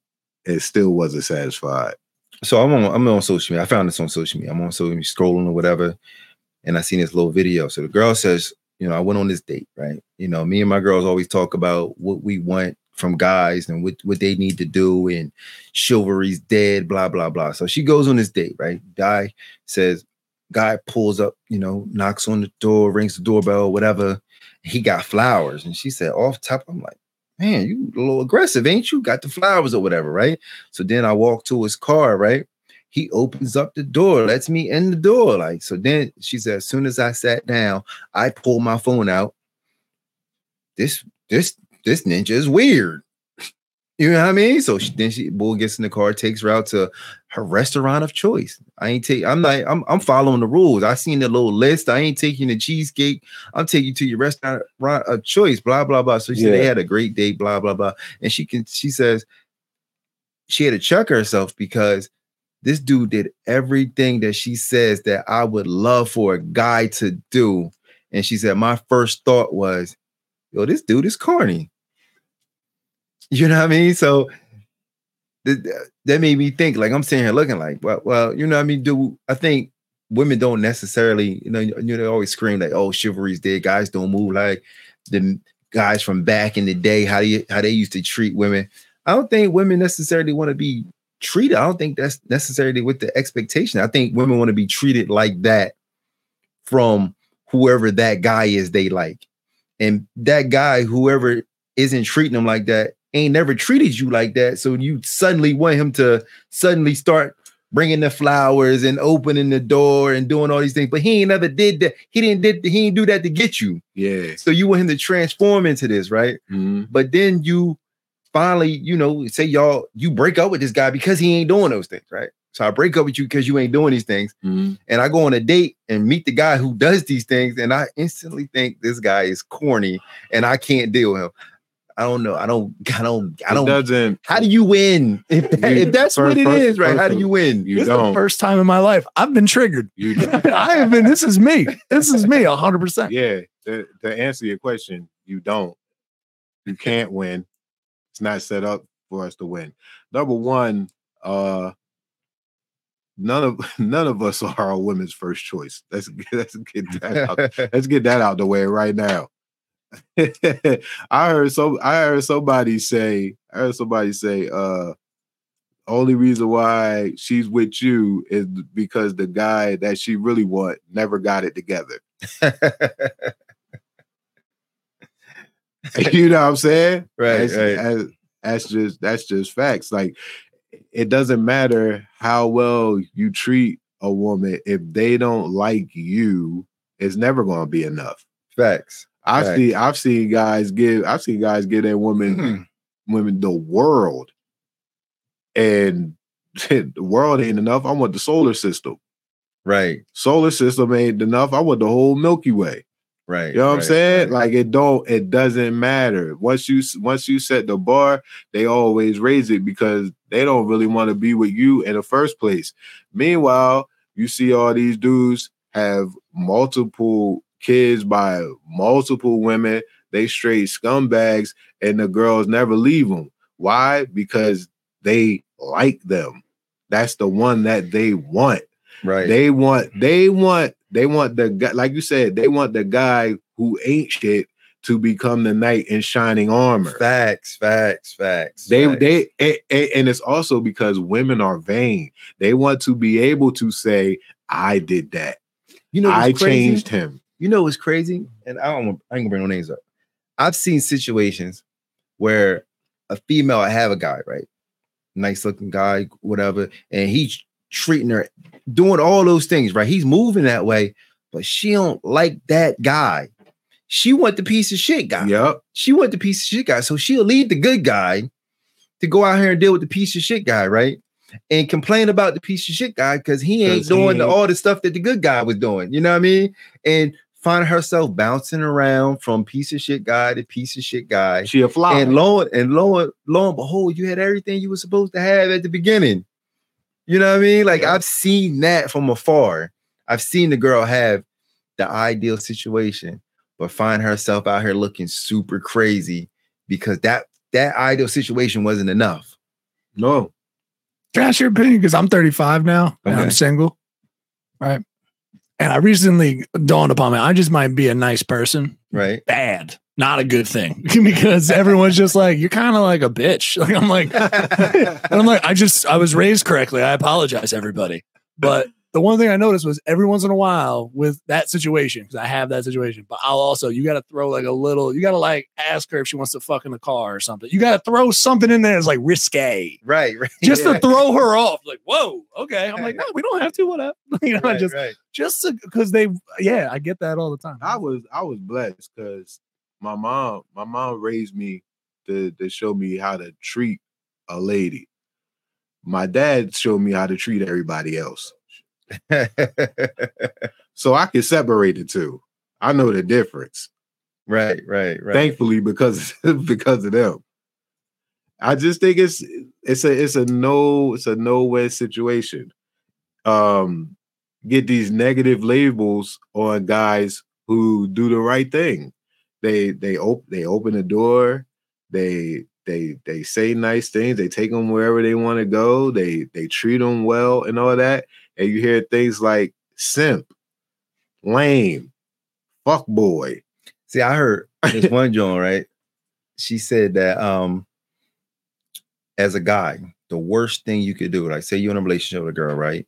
and still wasn't satisfied. so I'm on I'm on social media. I found this on social media. I'm on social media scrolling or whatever, and I seen this little video. So the girl says, you know, I went on this date, right? You know, me and my girls always talk about what we want from guys and what, what they need to do, and chivalry's dead, blah, blah, blah. So she goes on this date, right? Guy says, guy pulls up, you know, knocks on the door, rings the doorbell, whatever. He got flowers. And she said, off top, I'm like, man, you a little aggressive, ain't you? Got the flowers or whatever, right? So then I walk to his car, right? He opens up the door, lets me in the door. Like, so then she said, as soon as I sat down, I pulled my phone out. This, this, this ninja is weird. You know what I mean? So she, then she bull gets in the car, takes her out to her restaurant of choice. I ain't take. I'm like, I'm I'm following the rules. I seen the little list. I ain't taking the cheesecake. I'm taking you to your restaurant of choice. Blah blah blah. So she said they had a great date. Blah blah blah. And she can. She says she had to check herself because this dude did everything that she says that I would love for a guy to do. And she said, my first thought was, yo, this dude is corny. You know what I mean? So th- th- that made me think, like I'm sitting here looking like, well, well, you know what I mean? Do I think women don't necessarily, you know, you know, they always scream like, oh, chivalry's dead, guys don't move like the guys from back in the day, how do you how they used to treat women. I don't think women necessarily want to be treated. I don't think that's necessarily with the expectation. I think women want to be treated like that from whoever that guy is they like. And that guy, whoever isn't treating them like that, ain't never treated you like that. So you suddenly want him to suddenly start bringing the flowers and opening the door and doing all these things. But he ain't never did that. He didn't did he didn't do that to get you. Yeah. So you want him to transform into this, right? Mhm. But then you finally, you know, say y'all you break up with this guy because he ain't doing those things, right? So I break up with you because you ain't doing these things, Mhm. and I go on a date and meet the guy who does these things, and I instantly think this guy is corny, and I can't deal with him. I don't know. I don't. I don't. I don't. doesn't. How do you win if, that- You- if that's what first- it first- is, right? How do you win? You this is the don't. first time in my life I've been triggered. You I have been. This is me. This is me. hundred percent. yeah. To, to answer your question, you don't. You can't win. It's not set up for us to win. Number one, uh none of none of us are a women's first choice. Let's let's get that out. let's get that out the way right now. I heard so I heard somebody say, I heard somebody say, uh only reason why she's with you is because the guy that she really want never got it together. you know what I'm saying? Right, That's, right. that's- that's just that's just facts. Like it doesn't matter how well you treat a woman if they don't like you, it's never gonna be enough. Facts. I've Facts. seen I've seen guys give I've seen guys give that woman hmm. women the world, and the world ain't enough. I want the solar system. Right. Solar system ain't enough. I want the whole Milky Way. Right. You know what I'm saying? right. Like it don't it doesn't matter. Once you once you set the bar, they always raise it because they don't really want to be with you in the first place. Meanwhile, you see all these dudes have multiple kids by multiple women. They straight scumbags and the girls never leave them. Why? Because they like them. That's the one that they want. Right. They want they want they want the guy like you said, they want the guy who ain't shit to become the knight in shining armor. facts, facts, facts. They facts. they a- a- and it's also because women are vain. They want to be able to say, I did that. you know I crazy? changed him. You know what's crazy? And I don't I ain't gonna bring no names up. I've seen situations where a female I have a guy, right? Nice looking guy, whatever, and he's treating her, doing all those things, right? He's moving that way, but she don't like that guy. She want the piece of shit guy. Yep. She want the piece of shit guy. So she'll leave the good guy to go out here and deal with the piece of shit guy, right? And complain about the piece of shit guy because he ain't 'Cause he doing the, ain't- all the stuff that the good guy was doing. You know what I mean? And find herself bouncing around from piece of shit guy to piece of shit guy. She a fly. And lo and lo and lo and behold, you had everything you were supposed to have at the beginning. You know what I mean? Like I've seen that from afar. I've seen the girl have the ideal situation, but find herself out here looking super crazy because that that ideal situation wasn't enough. no. Can I ask your opinion? Because I'm 35 now and I'm single. Right. And I recently dawned upon me, I just might be a nice person. Right. Bad. Not a good thing. because everyone's just like, you're kind of like a bitch. Like I'm like, and I'm like, I just I was raised correctly. I apologize, everybody. But the one thing I noticed was every once in a while with that situation, because I have that situation, but I'll also you gotta throw like a little, you gotta like ask her if she wants to fuck in the car or something. You gotta throw something in there that's like risque Right. Right. just Yeah. to throw her off. Like, whoa, okay. I'm like, no, we don't have to. Whatever. You know, Right, just just because they, yeah, I get that all the time. I was I was blessed because my mom my mom raised me to to show me how to treat a lady. My dad showed me how to treat everybody else, so I can separate the two. I know the difference. right, right, right. Thankfully, because because of them. I just think it's it's a it's a no it's a no win situation. Um, get these negative labels on guys who do the right thing. They they open they open the door. They they they say nice things. They take them wherever they want to go. They they treat them well and all that. And you hear things like simp, lame, fuck boy. See, I heard this one Joan, right? She said that um as a guy, the worst thing you could do, like say you're in a relationship with a girl, right?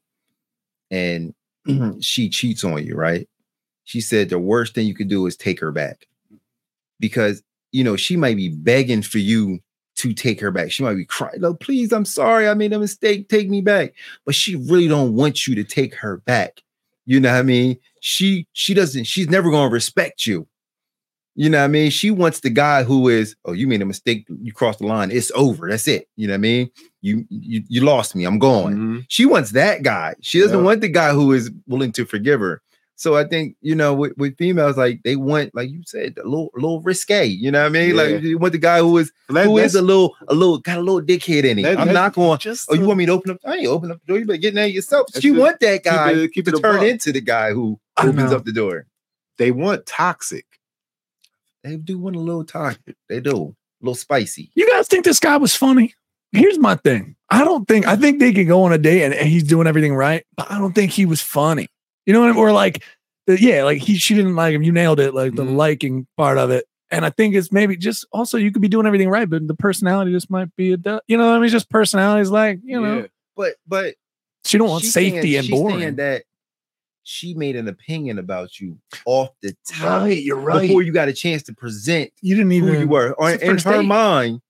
And she cheats on you, right? She said the worst thing you could do is take her back. Because you know, she might be begging for you to take her back. She might be crying, no, please, I'm sorry, I made a mistake, take me back. But she really don't want you to take her back. You know what I mean? She she doesn't, she's never gonna respect you. You know what I mean? She wants the guy who is, oh, you made a mistake, you crossed the line, it's over. That's it. You know what I mean? You you you lost me. I'm going. Mhm. She wants that guy. She doesn't Yeah. want the guy who is willing to forgive her. So I think, you know, with, with females, like they want, like you said, a little, a little risque. You know what I mean? Yeah. Like you want the guy who is Let- who is a little, a little, got a little dickhead in it. Let- I'm not going. just Oh, you want me to open up? I ain't open up the door. You better get in there yourself. Let's She just want that keep guy it- keep to it turn buck. into the guy who opens up the door. they want toxic. They do want a little toxic. They do. A little spicy. You guys think this guy was funny? Here's my thing. I don't think I think they could go on a date and, and he's doing everything right, but I don't think he was funny. You know what I mean? Or like, yeah, like he she didn't like him. You nailed it, like the Mhm. liking part of it. And I think it's maybe just also you could be doing everything right, but the personality just might be a du- you know what I mean? Just personalities like you know Yeah. But but she don't want safety saying- and boring. that she made an opinion about you off the top Right, you're right. before you got a chance to present You didn't even who you were. Or in her mind,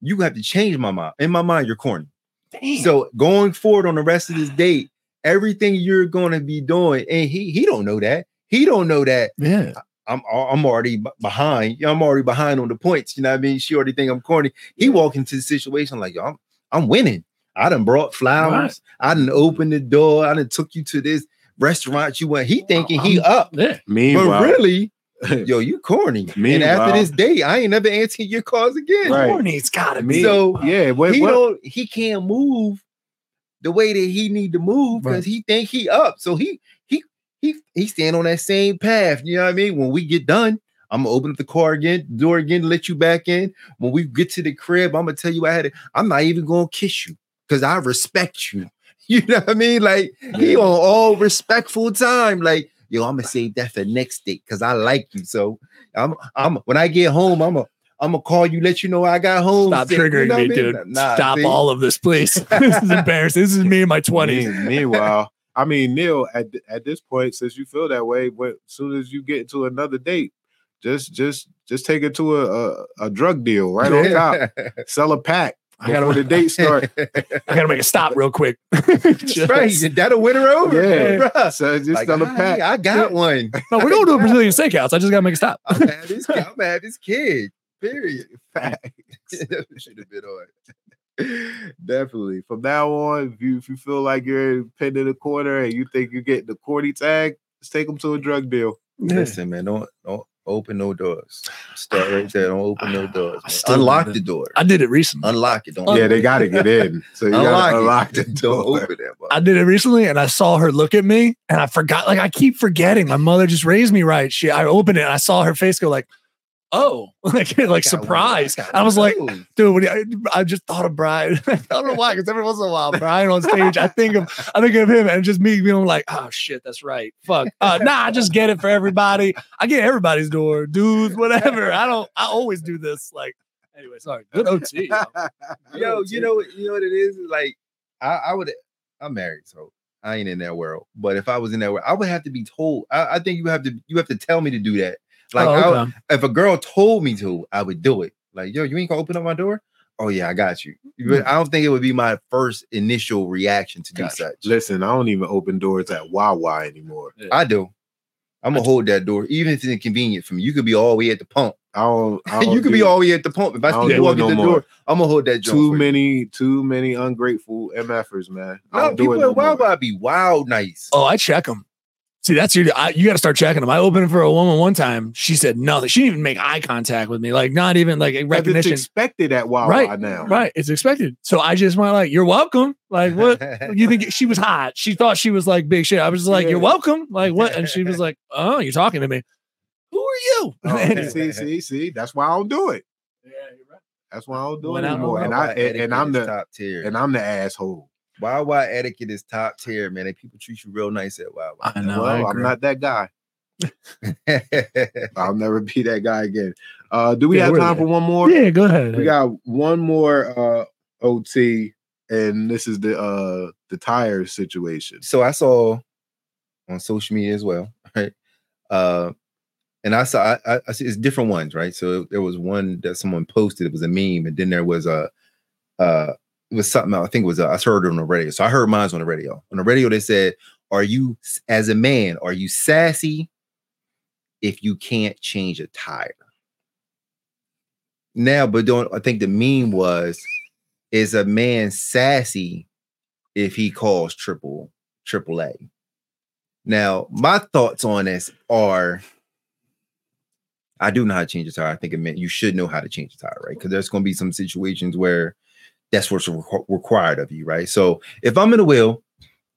you have to change my mind. In my mind, you're corny. Damn. So going forward on the rest of this date, everything you're going to be doing, and he he don't know that. He don't know that yeah. I'm I'm already behind. I'm already behind on the points. You know what I mean? She already think I'm corny. He walk into the situation like, yo, I'm I'm winning. I done brought flowers. I done opened the door. I done took you to this restaurant you went. He oh, thinking he up. Yeah. Meanwhile, But really, yo, you corny. and after this day, I ain't never answering your calls again. Right. Corny's gotta be. So yeah, what, he what- don't he can't move the way that he need to move because Right. he think he up. So he he he he stand on that same path. You know what I mean? When we get done, I'm gonna open up the car again, door again, let you back in. When we get to the crib, I'm gonna tell you I had it. I'm not even gonna kiss you because I respect you. You know what I mean? Like he on all respectful time. Like yo, I'm gonna save that for next date because I like you. So I'm I'm when I get home, I'm a I'm gonna call you, let you know I got home. Stop safe. You triggering know me, I mean? dude. Nah, Stop see? all of this, please. this is embarrassing. This is me in my 20s. Me- Meanwhile, I mean, Neil, at at this point, since you feel that way, when soon as you get into another date, just just just take it to a a, a drug deal right on top. Sell a pack I gotta- before the date start. I gotta make a stop real quick. Just- right, that'll win her over. Yeah. bruh. So just Like, sell a pack. I got one. No, we're going to a Brazilian steakhouse. I just gotta make a stop. I'm gonna this. I'm gonna this kid. Period. Should have been on. Definitely. From now on, if you if you feel like you're pinned in a corner and you think you're getting the corny tag, just take them to a drug deal. Listen, man, don't don't open no doors. Start right there. Don't open no doors. Still Unlock the door. I did it recently. Unlock it. Don't Yeah, they got to get in. So you got unlock to it. unlock the Don't door. open that. I did it recently and I saw her look at me and I forgot, like, I keep forgetting. My mother just raised me right. She, I opened it and I saw her face go, like, oh, like, like surprise. I was like, dude, I, I just thought of Brian. I don't know why, because every once in a while, Brian on stage, I think of, I think of him and just me being like, oh shit, that's right. Fuck. Uh, nah, I just get it for everybody. I get everybody's door, dudes, whatever. I don't, I always do this. Like, anyway, sorry. Good OT. yo. Good yo, OT. you know, what- you know what it is? Like, I, I would, I'm married, so I ain't in that world. But if I was in that world, I would have to be told. I, I think you have to, you have to tell me to do that. Like, Oh, I if a girl told me to, I would do it. Like, yo, you ain't gonna open up my door? Oh yeah, I got you. But hmm. I don't think it would be my first initial reaction to do Gotcha. such. Listen, I don't even open doors at Wawa anymore. I do. I'm gonna hold that door, even if it's inconvenient for me. You could be all the way at the pump. I don't. I don't you could be all the way at the pump. If I I don't see you walk no at the more. door, I'm gonna hold that joint too for you. many, too many ungrateful MFers, man. I No, don't do people it at no Wild more. Be wild nice. Oh, I check them. See, that's your. I, you got to start checking them. I opened for a woman one time. She said nothing. She didn't even make eye contact with me. Like not even like a 'Cause It's recognition. expected at Wawa Right, now. Right, it's expected. So I just went like, "You're welcome." Like what? you think she was hot? She thought she was like big shit. I was just like, Yeah. "You're welcome." Like what? And she was like, "Oh, you're talking to me. Who are you?" Oh, Anyway. see, see, see. That's why I don't do it. Yeah, you're right. That's why I don't do Went it anymore. And I and, and I'm the top tier. and I'm the asshole. Wawa etiquette is top tier, man. And people treat you real nice at Wawa. I know. I well, I'm not that guy. I'll never be that guy again. Uh, do we Yeah, have time for one more? Yeah, go ahead. We got one more uh OT, and this is the uh the tire situation. so I saw on social media as well, right? Uh, and I saw I, I, I see it's different ones, right? So there was one that someone posted. It was a meme, and then there was a uh, it was something. I think it was uh, I heard it on the radio. So I heard mine's on the radio. On the radio, they said, "Are you as a man? Are you sassy if you can't change a tire?" Now, but don't I think the meme was, "Is a man sassy if he calls triple triple A?" Now, my thoughts on this are I do know how to change a tire. I think it meant you should know how to change a tire, right? Because there's going to be some situations where that's what's requ- required of you, right? So if I'm in a wheel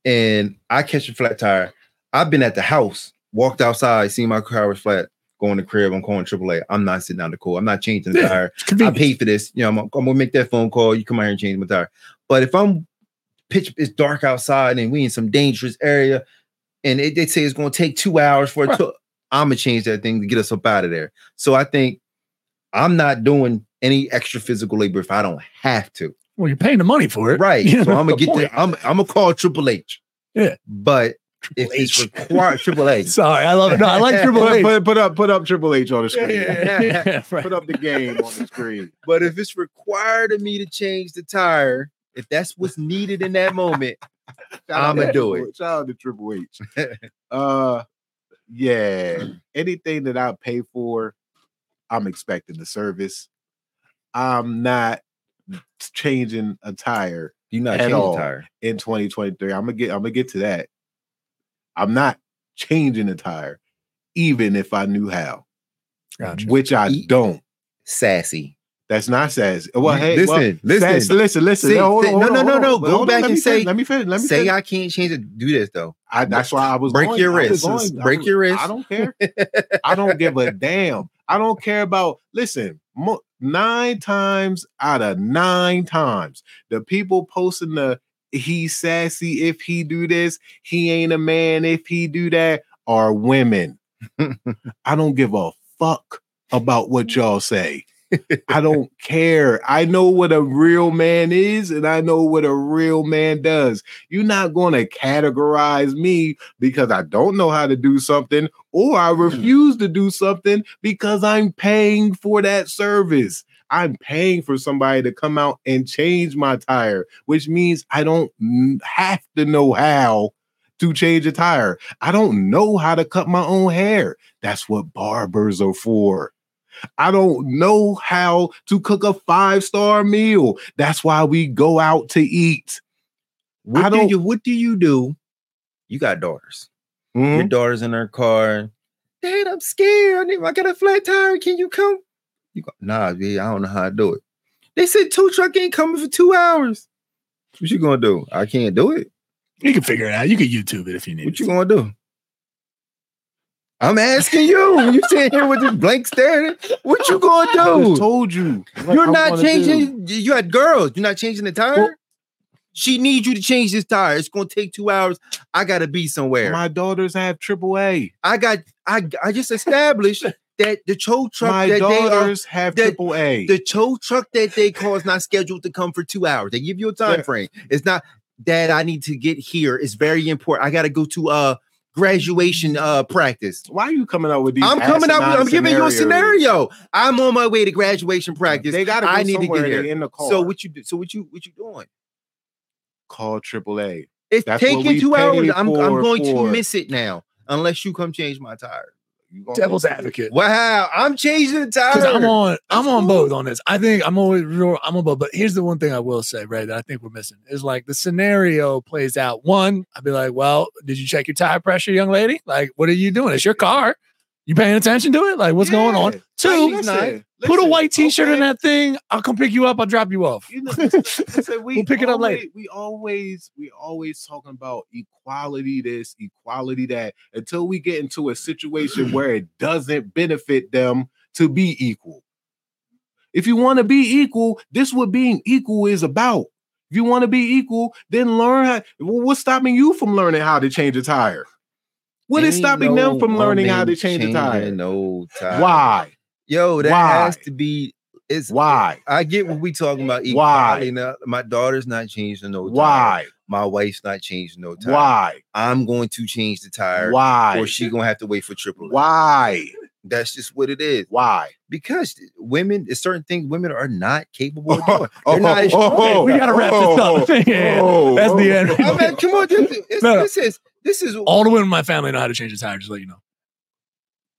and I catch a flat tire, I've been at the house, walked outside, seen my car was flat, going to crib, I'm calling AAA. I'm not sitting down the cool. I'm not changing the Yeah, tire. I paid for this. You know, I'm, I'm gonna make that phone call. You come out here and change my tire. But if I'm pitch, it's dark outside and we in some dangerous area, and it, they say it's gonna take two hours for it to, I'm gonna change that thing to get us up out of there. So I think I'm not doing any extra physical labor if I don't have to. Well, you're paying the money for it, Right. You know, so I'm gonna the get there. point. I'm I'm gonna call Triple H. Yeah. But if Triple it's required, Triple H. Sorry, I love it. No, I like Triple H. put, put up put up Triple H on the screen. yeah, yeah, yeah, right. Put up the game on the screen. But if it's required of me to change the tire, if that's what's needed in that moment, I'ma do it. Shout out to Triple H. uh yeah. Anything that I pay for, I'm expecting the service. I'm not changing a tire you're not changing all. tire. in 2023. I'm gonna get I'm gonna get to that. I'm not changing a tire, even if I knew how, Gotcha. which I E- don't. Sassy. That's not sassy. Well, hey, well, listen, listen. listen, listen. Hold say- hold no, no, no, no. Go back let and finish, say- Let me finish. Let me Say finish. I can't change it. Do this though. I, that's why I was Break going- your wrist. going- Break I- your wrist. I don't care. I don't give a damn. I don't care about. Listen, mo- nine times out of nine times, the people posting the he sassy if he do this, he ain't a man if he do that are women. I don't give a fuck about what mm. y'all say. I don't care. I know what a real man is and I know what a real man does. You're not going to categorize me because I don't know how to do something or I hmm. refuse to do something because I'm paying for that service. I'm paying for somebody to come out and change my tire, which means I don't have to know how to change a tire. I don't know how to cut my own hair. That's what barbers are for. I don't know how to cook a five star meal. That's why we go out to eat. What I do you what do you do? You got daughters. Your Mhm. daughter's in her car. Dad, I'm scared. I, got a flat tire. Can you come? You go, nah, B, I don't know how to do it. They said tow truck ain't coming for two hours. What you gonna do? I can't do it. You can figure it out. You can YouTube it if you need. What you gonna do? I'm asking you. You sitting here with this blank stare. What you gonna do? I told you. You're not changing. You had girls. You're not changing the tire. Well- she needs you to change this tire. It's gonna take two hours. I gotta be somewhere. My daughters have AAA. I got. I. I just established that the tow truck My that they are. daughters have that- AAA. The tow truck that they call is not scheduled to come for two hours. They give you a time Yeah. frame. It's not that I need to get here. It's very important. I got to go to uh graduation uh practice. Why are you coming up with these? I'm coming up. with- I'm giving you a scenario. I'm on my way to graduation practice. They gotta go I need to get here. in the car. So what you do? So what you what you doing? Call AAA. It's That's taking two hours. pay I'm I'm going for. to miss it now unless you come change my tire. Devil's advocate. Wow, I'm changing the tire. I'm on, I'm on both on this. I think I'm always, real- I'm on both. But here's the one thing I will say, right? That I think we're missing is like the scenario plays out. One, I'd be like, well, did you check your tire pressure, young lady? Like, what are you doing? It's your car. You paying attention to it? Like, what's going on? Two, Listen, put a white T-shirt in that thing. I'll come pick you up. I'll drop you off. You know, listen, we We'll pick it up always- later. We always, we always talking about equality, this, equality, that, until we get into a situation where it doesn't benefit them to be equal. If you want to be equal, this what being equal is about. If you want to be equal, then learn how. well, What's stopping you from learning how to change a tire? What is Ain't stopping no them from learning how to change a tire? No tire. Why? Yo, that Why? has to be. It's Why? I get what we talking about. Why? equality. Now, my daughter's not changing no tire. Why? My wife's not changing no tire. Why? I'm going to change the tire. Why? Or she gonna have to wait for triple. Why? That's just what it is. Why? Because women, it's certain things women are not capable of oh, doing. Oh, They're not oh, as oh, we gotta wrap this up. Oh, yeah, oh, that's the oh. end. I mean, come on, this, it's- No, no. this is this is All the women in my family know how to change a tire. Just let you know.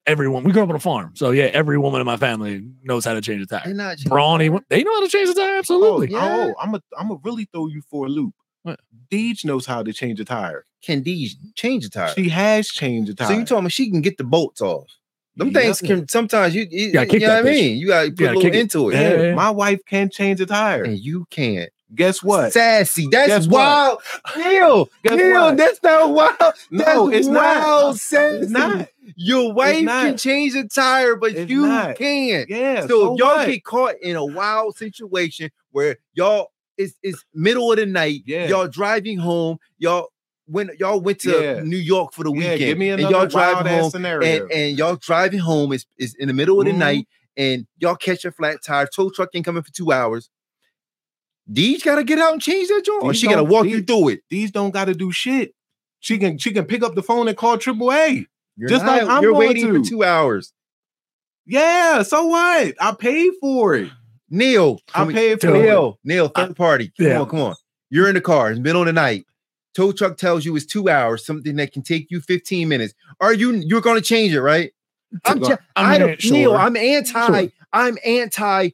Everyone. We grew up on a farm, so yeah, every woman in my family knows how to change a they're tire. not. Brawny, they know how to change a tire. Oh, Absolutely. yeah. oh, I'm gonna I'm gonna really throw you for a loop. What? Deej knows how to change a tire. Can these change a tire? She has changed a tire. So you told me she can get the bolts off. Them Yep. things can sometimes you you, gotta you know what I mean. You gotta put gotta a little kick it. into it, Yeah, yeah, yeah. My wife can change a tire. and you can't. Guess what? Sassy, that's Guess what? wild. Neil, Guess Neil, what? that's not wild. No, that's it's wild, not. Sassy. It's not. Your wife can change a tire, but It's you not. can't. Yeah. so, So, if y'all what? get caught in a wild situation where y'all it's it's middle of the night, Yeah. y'all driving home, y'all when y'all went to Yeah. New York for the yeah, weekend, give me and another y'all driving home, scenario. and, and y'all driving home is, is in the middle of the Mhm. night, and y'all catch a flat tire, tow truck ain't coming for two hours. These gotta get out and change that joint. Or she gotta walk you through it. These don't got to do shit. She can she can pick up the phone and call AAA. You're Just like I'm you're waiting to. for two hours. Yeah. So what? I paid for it. Neil, I paid for Tell it. Neil, Neil, third party. Come yeah. on, come on. You're in the car. It's middle of the night. Tow truck tells you it's two hours, something that can take you 15 minutes. Are you you're gonna change it, right? I'm cha- I I don't Neil. I'm anti, Sure. I'm anti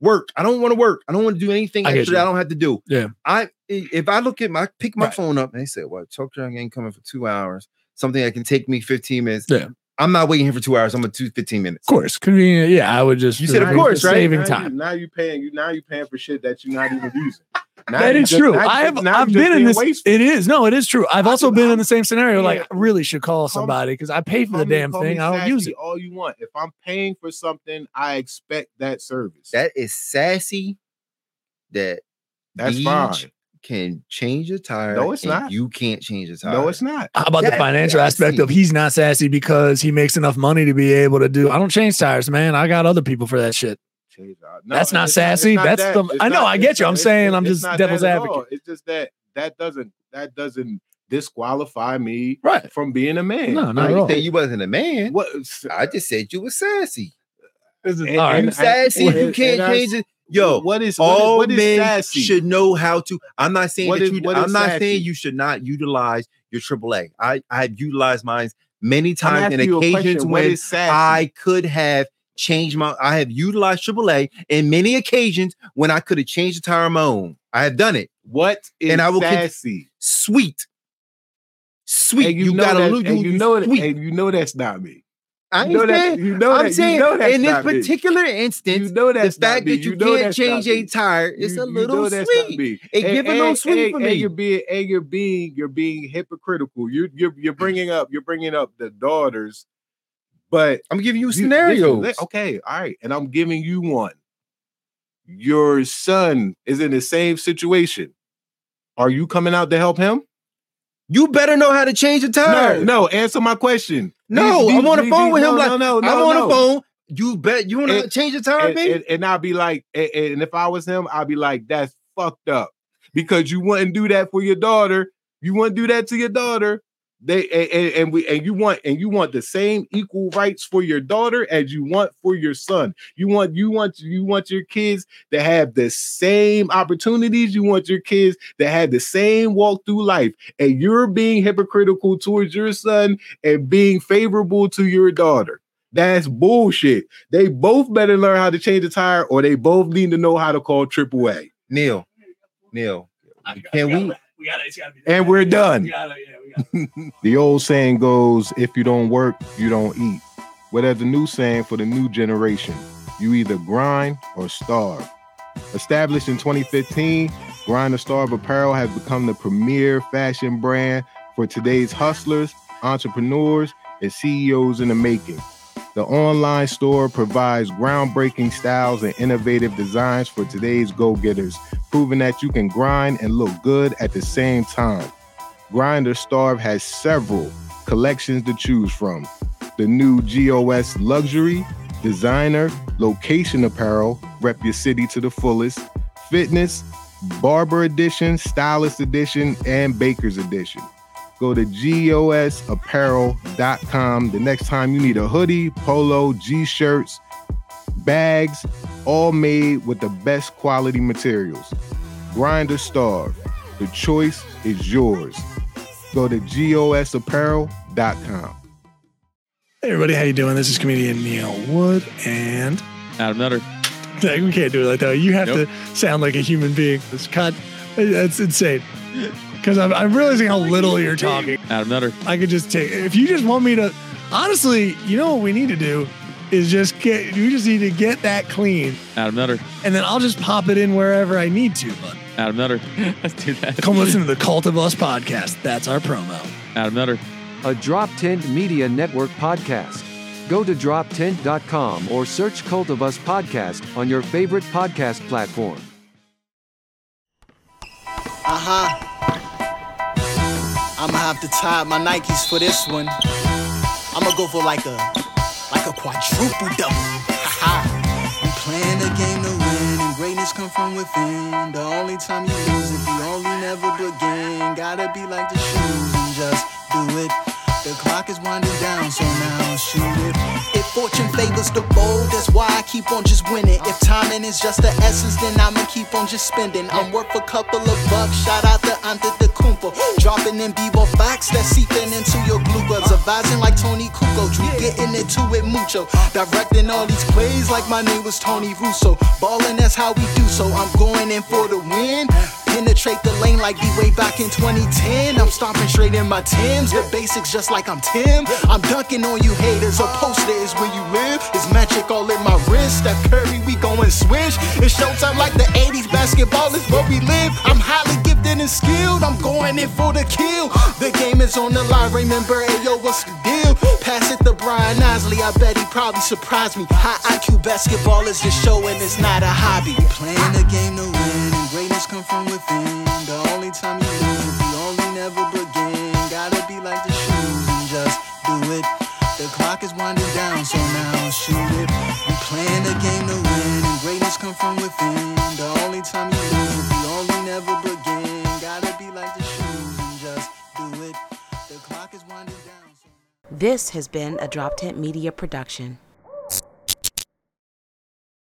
work. I don't want to work. I don't want to do anything I extra that I don't have to do. Yeah. I if I look at my pick my Right. phone up and they said, Well, tow truck ain't coming for two hours, something that can take me 15 minutes. Yeah. I'm not waiting here for two hours. I'm gonna do 15 minutes. Of course, convenient. Yeah, I would just. You said of course, right? Saving now time. You, now you're paying you now you're paying for shit that you're not even using. Now That you is just- true. I have just- I've been in being this. wasteful. It is no, it is true. I've I also been I'm- in the same scenario. Like, I really should call Call somebody because I pay for the damn call me thing. I don't use it. all you want. If I'm paying for something, I expect that service. That is sassy. That That's Beach fine. Can change a tire. No, it's and not. You can't change a tire. No, it's not. How about the That's financial aspect of he's not sassy because he makes enough money to be able to do? I don't change tires, man. I got other people for that shit. No, That's not it's sassy. it's That's that. the- It's I know, not- I get you. I'm saying I'm just devil's that all. advocate. It's just that that doesn't that doesn't disqualify me Right. from being a man. No, I not at didn't all. say you wasn't a man. What? I just said you were sassy. This is- And- all right. and You I- sassy. and- you can't and I- change it. Yo, what is what is- all what is men sassy? should know how to. I'm not saying What that is- you. I'm not sassy? saying you should not utilize your AAA. I I have utilized mine many times and asking you a question. occasions when? I could have changed my. I have utilized AAA in many occasions when I could have changed the tire on my own. I have done it. what is and I will con- sassy? Sweet, sweet. And you, know gotta that, lose. You, you know sweet. and you know that's not me. I you know that- you know I'm that- you saying know in this not me. particular instance, You know the fact that you, know can't change a tire is You- a you little sweet. It And- give a little sweet for and me. you're being and you're being you're being hypocritical. You you're you're bringing up you're bringing up the daughters, but I'm giving you you- scenarios. listen, okay, all right, and I'm giving you one. Your son is in the same situation. Are you coming out to help him? You better know how to change a tire. No, no. Answer my question. No, These- I'm on the phone with no, him. Like no, no, I'm on no. the phone. You bet you want to change the tire, and, baby. and, and I'll be like, and, and if I was him, I'd be like, that's fucked up because you wouldn't do that for your daughter. You wouldn't do that to your daughter. They and, and, and we and you want and you want the same equal rights for your daughter as you want for your son. You want you want you want your kids to have the same opportunities. You want your kids to have the same walk through life. And you're being hypocritical towards your son and being favorable to your daughter. That's bullshit. They both better learn how to change a tire, or they both need to know how to call AAA. Neil, Neil, can we? We gotta, it's gotta be And we're done. We gotta, yeah, we gotta. The old saying goes, if you don't work, you don't eat. Well, there's a new saying for the new generation. You either grind or starve. Established in 2015, Grind or Starve Apparel has become the premier fashion brand for today's hustlers, entrepreneurs, and CEOs in the making. The online store provides groundbreaking styles and innovative designs for today's go getters, proving that you can grind and look good at the same time. Grind or Starve has several collections to choose from. The new GOS Luxury, Designer, Location Apparel, rep your city to the fullest, Fitness, Barber Edition, Stylist Edition, and Baker's Edition. Go to gosapparel.com the next time you need a hoodie, polo, G shirts, bags, all made with the best quality materials. Grind or Starve. The choice is yours. Go to gosapparel.com. Hey everybody, how you doing? This is comedian Neil Wood, and Adam Nutter. We can't do it like that. You have Nope. to sound like a human being. This cut, that's insane. Because I'm, I'm realizing how little you're talking. Adam Nutter. I could just take. If you just want me to, honestly, you know what we need to do is just get. You just need to get that clean, Adam Nutter. and then I'll just pop it in wherever I need to. But Adam Nutter. Let's do that. come listen to the Cult of Us podcast. That's our promo. Adam Nutter. a DropTent Media Network podcast. Go to droptent.com or search Cult of Us podcast on your favorite podcast platform. Uh huh. I'ma have to tie up my Nikes for this one. I'ma go for like a like a quadruple double. We playing the game to win, and greatness come from within. The only time you lose if you only never begin. Gotta be like the shoes and just do it. The clock is winding down, so now I'll shoot it. If fortune favors the bold, that's why I keep on just winning. If timing is just the essence, then I'ma keep on just spending. I'm worth a couple of bucks. Shout out to Ante the Kumpa. Dropping in Bebo facts that's seeping into your glucose. Advising like Toni Kukoc. We getting into it mucho. Directing all these plays like my name was Tony Russo. Balling, that's how we do so. I'm going in for the win. Penetrate the lane like we way back in 2010. I'm stomping straight in my Tim's, The basics just like I'm Tim. I'm dunking on you haters. A poster is where you live. It's magic all in my wrist. Steph Curry, we going swish. It's showtime like the 80s. Basketball is where we live. I'm highly gifted and skilled. I'm going in for the kill. The game is on the line. Remember, ayo, what's the deal? Pass it to Brian Isley. I bet he probably surprised me. High IQ basketball is the show and it's not a hobby. Playing the game to win come from within. The only time you the only never begin. Gotta be like the shoes and just do it. The clock is winding down, so now shoot it. We playing the game to win and greatness come from within. The only time you the only never begin. Gotta be like the shoes and just do it. The clock is winding down. So This has been a DropTent Media production.